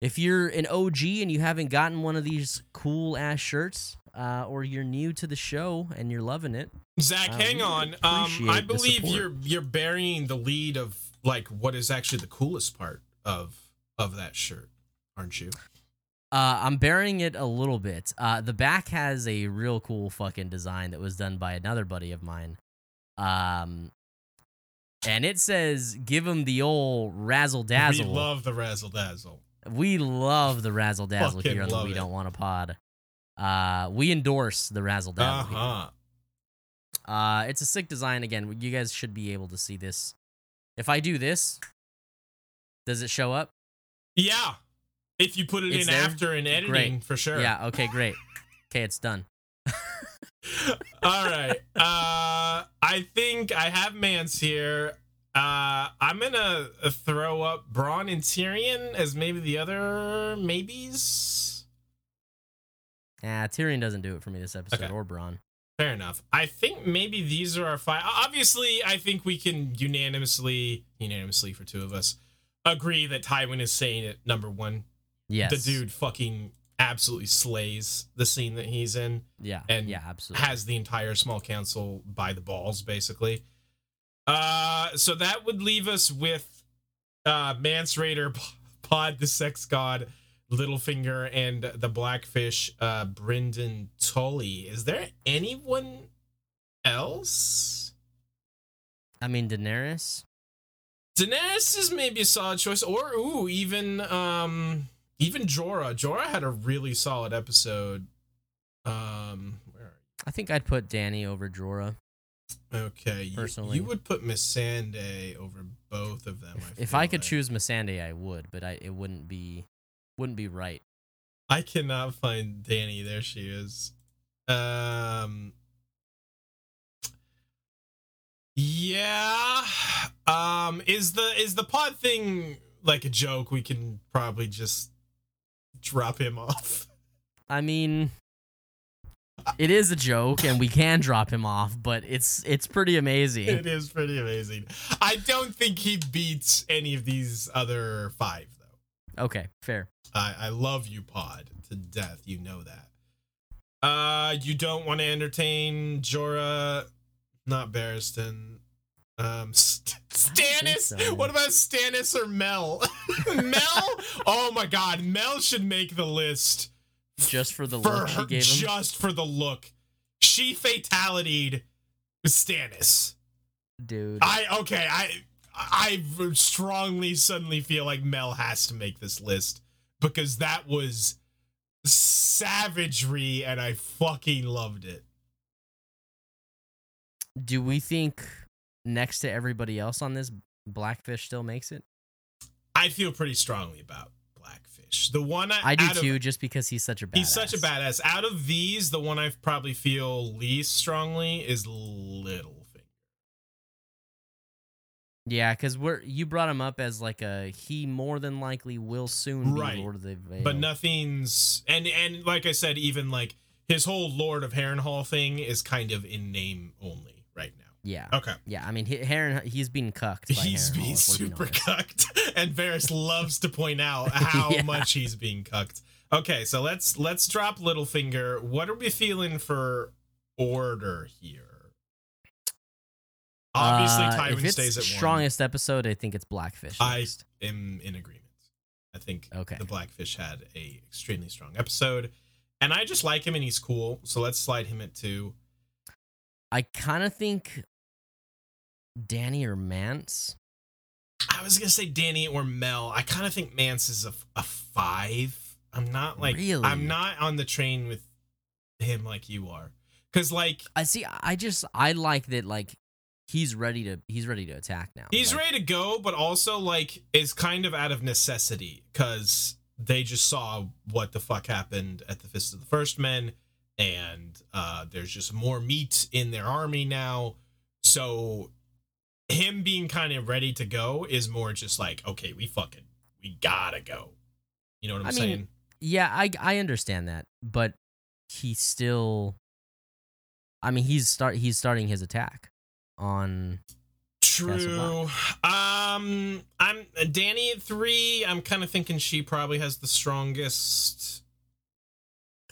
if you're an OG and you haven't gotten one of these cool ass shirts, uh, or you're new to the show and you're loving it, Zach, uh, hang on. Um, I believe you're you're burying the lead of like what is actually the coolest part of of that shirt, aren't you? Uh, I'm burying it a little bit. Uh, the back has a real cool fucking design that was done by another buddy of mine. Um, and it says, "Give him the old razzle dazzle." We love the razzle dazzle. We love the razzle dazzle here on the We it. Don't Want a Pod. Uh, we endorse the razzle dazzle. here. huh. Uh, it's a sick design. Again, you guys should be able to see this. If I do this, does it show up? Yeah. If you put it It's in there? after an editing, Great. for sure. Yeah. Okay. Great. Okay, it's done. All right. Uh, I think I have Mance here. Uh, I'm gonna throw up Bronn and Tyrion as maybe the other maybes. Yeah, Tyrion doesn't do it for me this episode, Okay. or Bronn. Fair enough. I think maybe these are our five. Obviously, I think we can unanimously, unanimously for two of us, agree that Tywin is saying it number one. Yes. The dude fucking absolutely slays the scene that he's in. Yeah. and yeah. Absolutely. has the entire small council by the balls basically uh so that would leave us with uh mance rayder pod the sex god littlefinger and the blackfish uh brynden tully is there anyone else I mean, Daenerys. daenerys is maybe a solid choice or ooh even um even jorah jorah had a really solid episode um where are I think I'd put Dany over Jorah. Okay, you, Personally. you would put Missandei over both of them. If, I if I could like. choose Missandei, I would, but I it wouldn't be wouldn't be right. I cannot find Dany. There she is. Um. Yeah. Um. Is the is the pod thing like a joke? We can probably just drop him off. I mean, it is a joke, and we can drop him off, but it's it's pretty amazing. It is pretty amazing. I don't think he beats any of these other five though. Okay, fair. I, I love you, Pod, to death. You know that. Uh, you don't want to entertain Jorah, not Barristan. Um, St- Stannis. so. What about Stannis or Mel? Mel. Oh my God, Mel should make the list Just for the for look she gave him. just for the look. She fatalitied Stannis. Dude. I okay. I I strongly suddenly feel like Mel has to make this list because that was savagery and I fucking loved it. Do we think next to everybody else on this, Blackfish still makes it? I feel pretty strongly about Blackfish. The one I, I do out of- too, just because he's such a badass. He's such a badass. Out of these, the one I probably feel least strongly is Littlefinger. Yeah, because we're you brought him up as like a he more than likely will soon be Right. Lord of the Vale. But nothing's and and like I said, even like his whole Lord of Harrenhal thing is kind of in name only. Yeah. Okay. Yeah, I mean, he- Heron, he's being cucked. By He's being if we're being super honest. cucked, and Varys loves to point out how Yeah. much he's being cucked. Okay, so let's let's drop Littlefinger. What are we feeling for order here? Obviously, Uh, Tywin if it's stays at one. strongest episode, I think it's Blackfish. I next. am in agreement. I think Okay. the Blackfish had a extremely strong episode, and I just like him and he's cool. So let's slide him at two. I kind of think Dany or Mance. I was gonna say Dany or Mel. I kind of think Mance is a, a five. I'm not like Really? I'm not on the train with him like you are, because like I see. I just I like that. Like he's ready to he's ready to attack now. he's Like, ready to go, but also like is kind of out of necessity because they just saw what the fuck happened at the Fist of the First Men, and uh, there's just more meat in their army now. So him being kind of ready to go is more just like okay, we fucking we gotta go. You know what I'm I mean, saying? Yeah, I I understand that, but he still. I mean, he's start he's starting his attack on. True. Um, I'm Dany at three. I'm kind of thinking she probably has the strongest.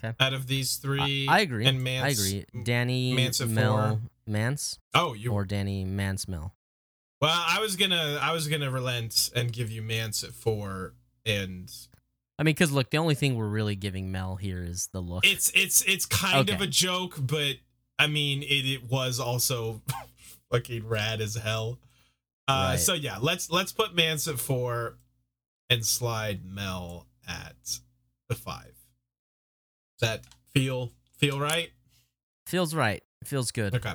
'Kay. Out of these three, I agree. And Mance, I agree. Dany Mance Mel four. Mance Oh, you. or Dany Mance Mel. Well, I was gonna, I was gonna relent and give you Mance at four, and I mean, because look, the only thing we're really giving Mel here is the look. it's, it's, it's kind of a joke, but I mean, it, it was also fucking rad as hell. Uh, Right. so yeah, let's let's put Mance at four, and slide Mel at the five. Does that feel feel right? feels right. Feels good. Okay.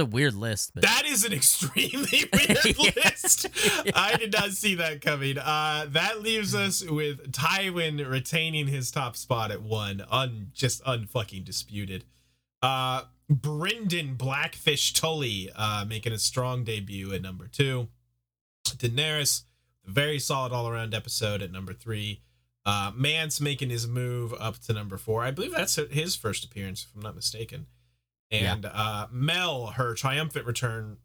A weird list, but That is an extremely weird Yeah. list. I did not see that coming. Uh, that leaves us with Tywin retaining his top spot at one, un just unfucking disputed. Uh, Brynden Blackfish Tully uh, making a strong debut at number two. Daenerys, very solid all around episode at number three. Uh, Mance making his move up to number four. I believe that's his first appearance, if I'm not mistaken. And uh, Mel, her triumphant return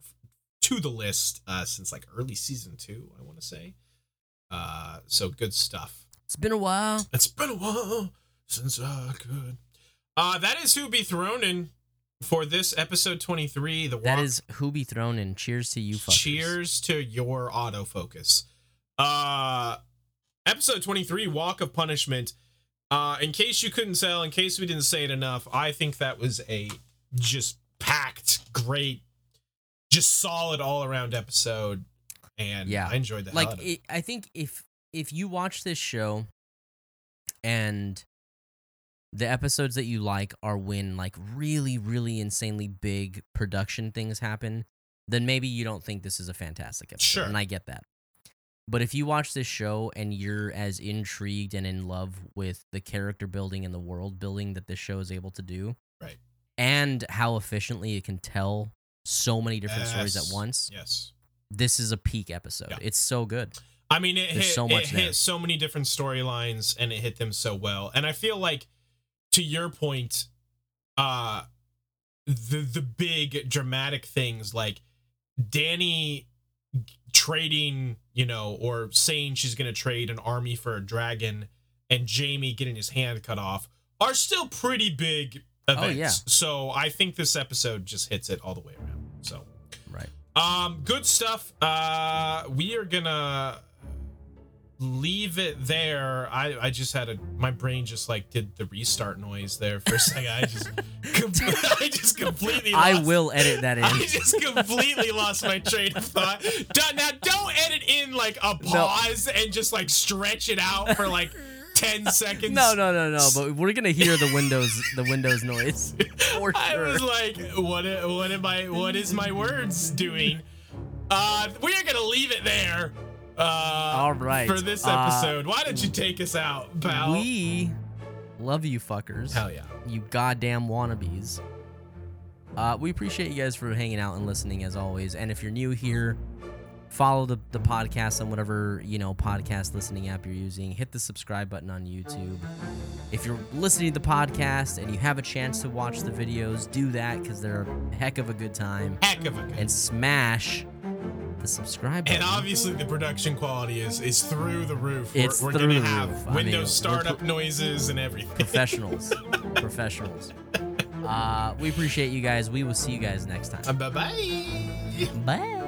to the list uh, since like early season two, I want to say. Uh, so good stuff. it's been a while. It's been a while since I could. Uh, that is who be thrown in for this episode 23. The That walk- is who be thrown in. Cheers to you, fuckers. Cheers to your autofocus. Uh episode 23, Walk of Punishment. Uh in case you couldn't tell, in case we didn't say it enough, I think that was a just packed, great, just solid all around episode. And Yeah. I enjoyed the like it, I think if if you watch this show and the episodes that you like are when like really really insanely big production things happen then maybe you don't think this is a fantastic episode Sure. and I get that but if you watch this show and you're as intrigued and in love with the character building and the world building that this show is able to do Right. And how efficiently it can tell so many different stories at once Yes. this is a peak episode Yeah. it's so good I mean, it There's hit so much it hit so many different storylines, and it hit them so well. And I feel like, to your point, uh, the the big dramatic things like Dany trading, you know, or saying she's gonna trade an army for a dragon, and Jaime getting his hand cut off are still pretty big events. Oh, yeah. So I think this episode just hits it all the way around. So. right Um, good stuff. Uh, we are gonna leave it there. I I just had a my brain just like did the restart noise there for a second. I just com- I just completely. Lost, I will edit that in. I just completely lost my train of thought. Now don't edit in like a pause and just like stretch it out for like ten seconds. No, no, no, no. But we're gonna hear the windows, the windows noise for I was like, what? What am I? What is my words doing? Uh, we are gonna leave it there. Uh, All right. For this Uh, episode, why don't you take us out, pal? We love you, fuckers. Hell yeah. You goddamn wannabes. Uh, we appreciate you guys for hanging out and listening as always. And if you're new here, follow the, the podcast on whatever you know podcast listening app you're using hit the subscribe button on youtube if you're listening to the podcast and you have a chance to watch the videos do that because they're a heck of a good time Heck of a good. and smash the subscribe button And obviously, the production quality is is through the roof. It's we're we're through gonna the have roof. I mean, Windows startup pro- noises and everything. professionals professionals uh we appreciate you guys we will see you guys next time bye bye. bye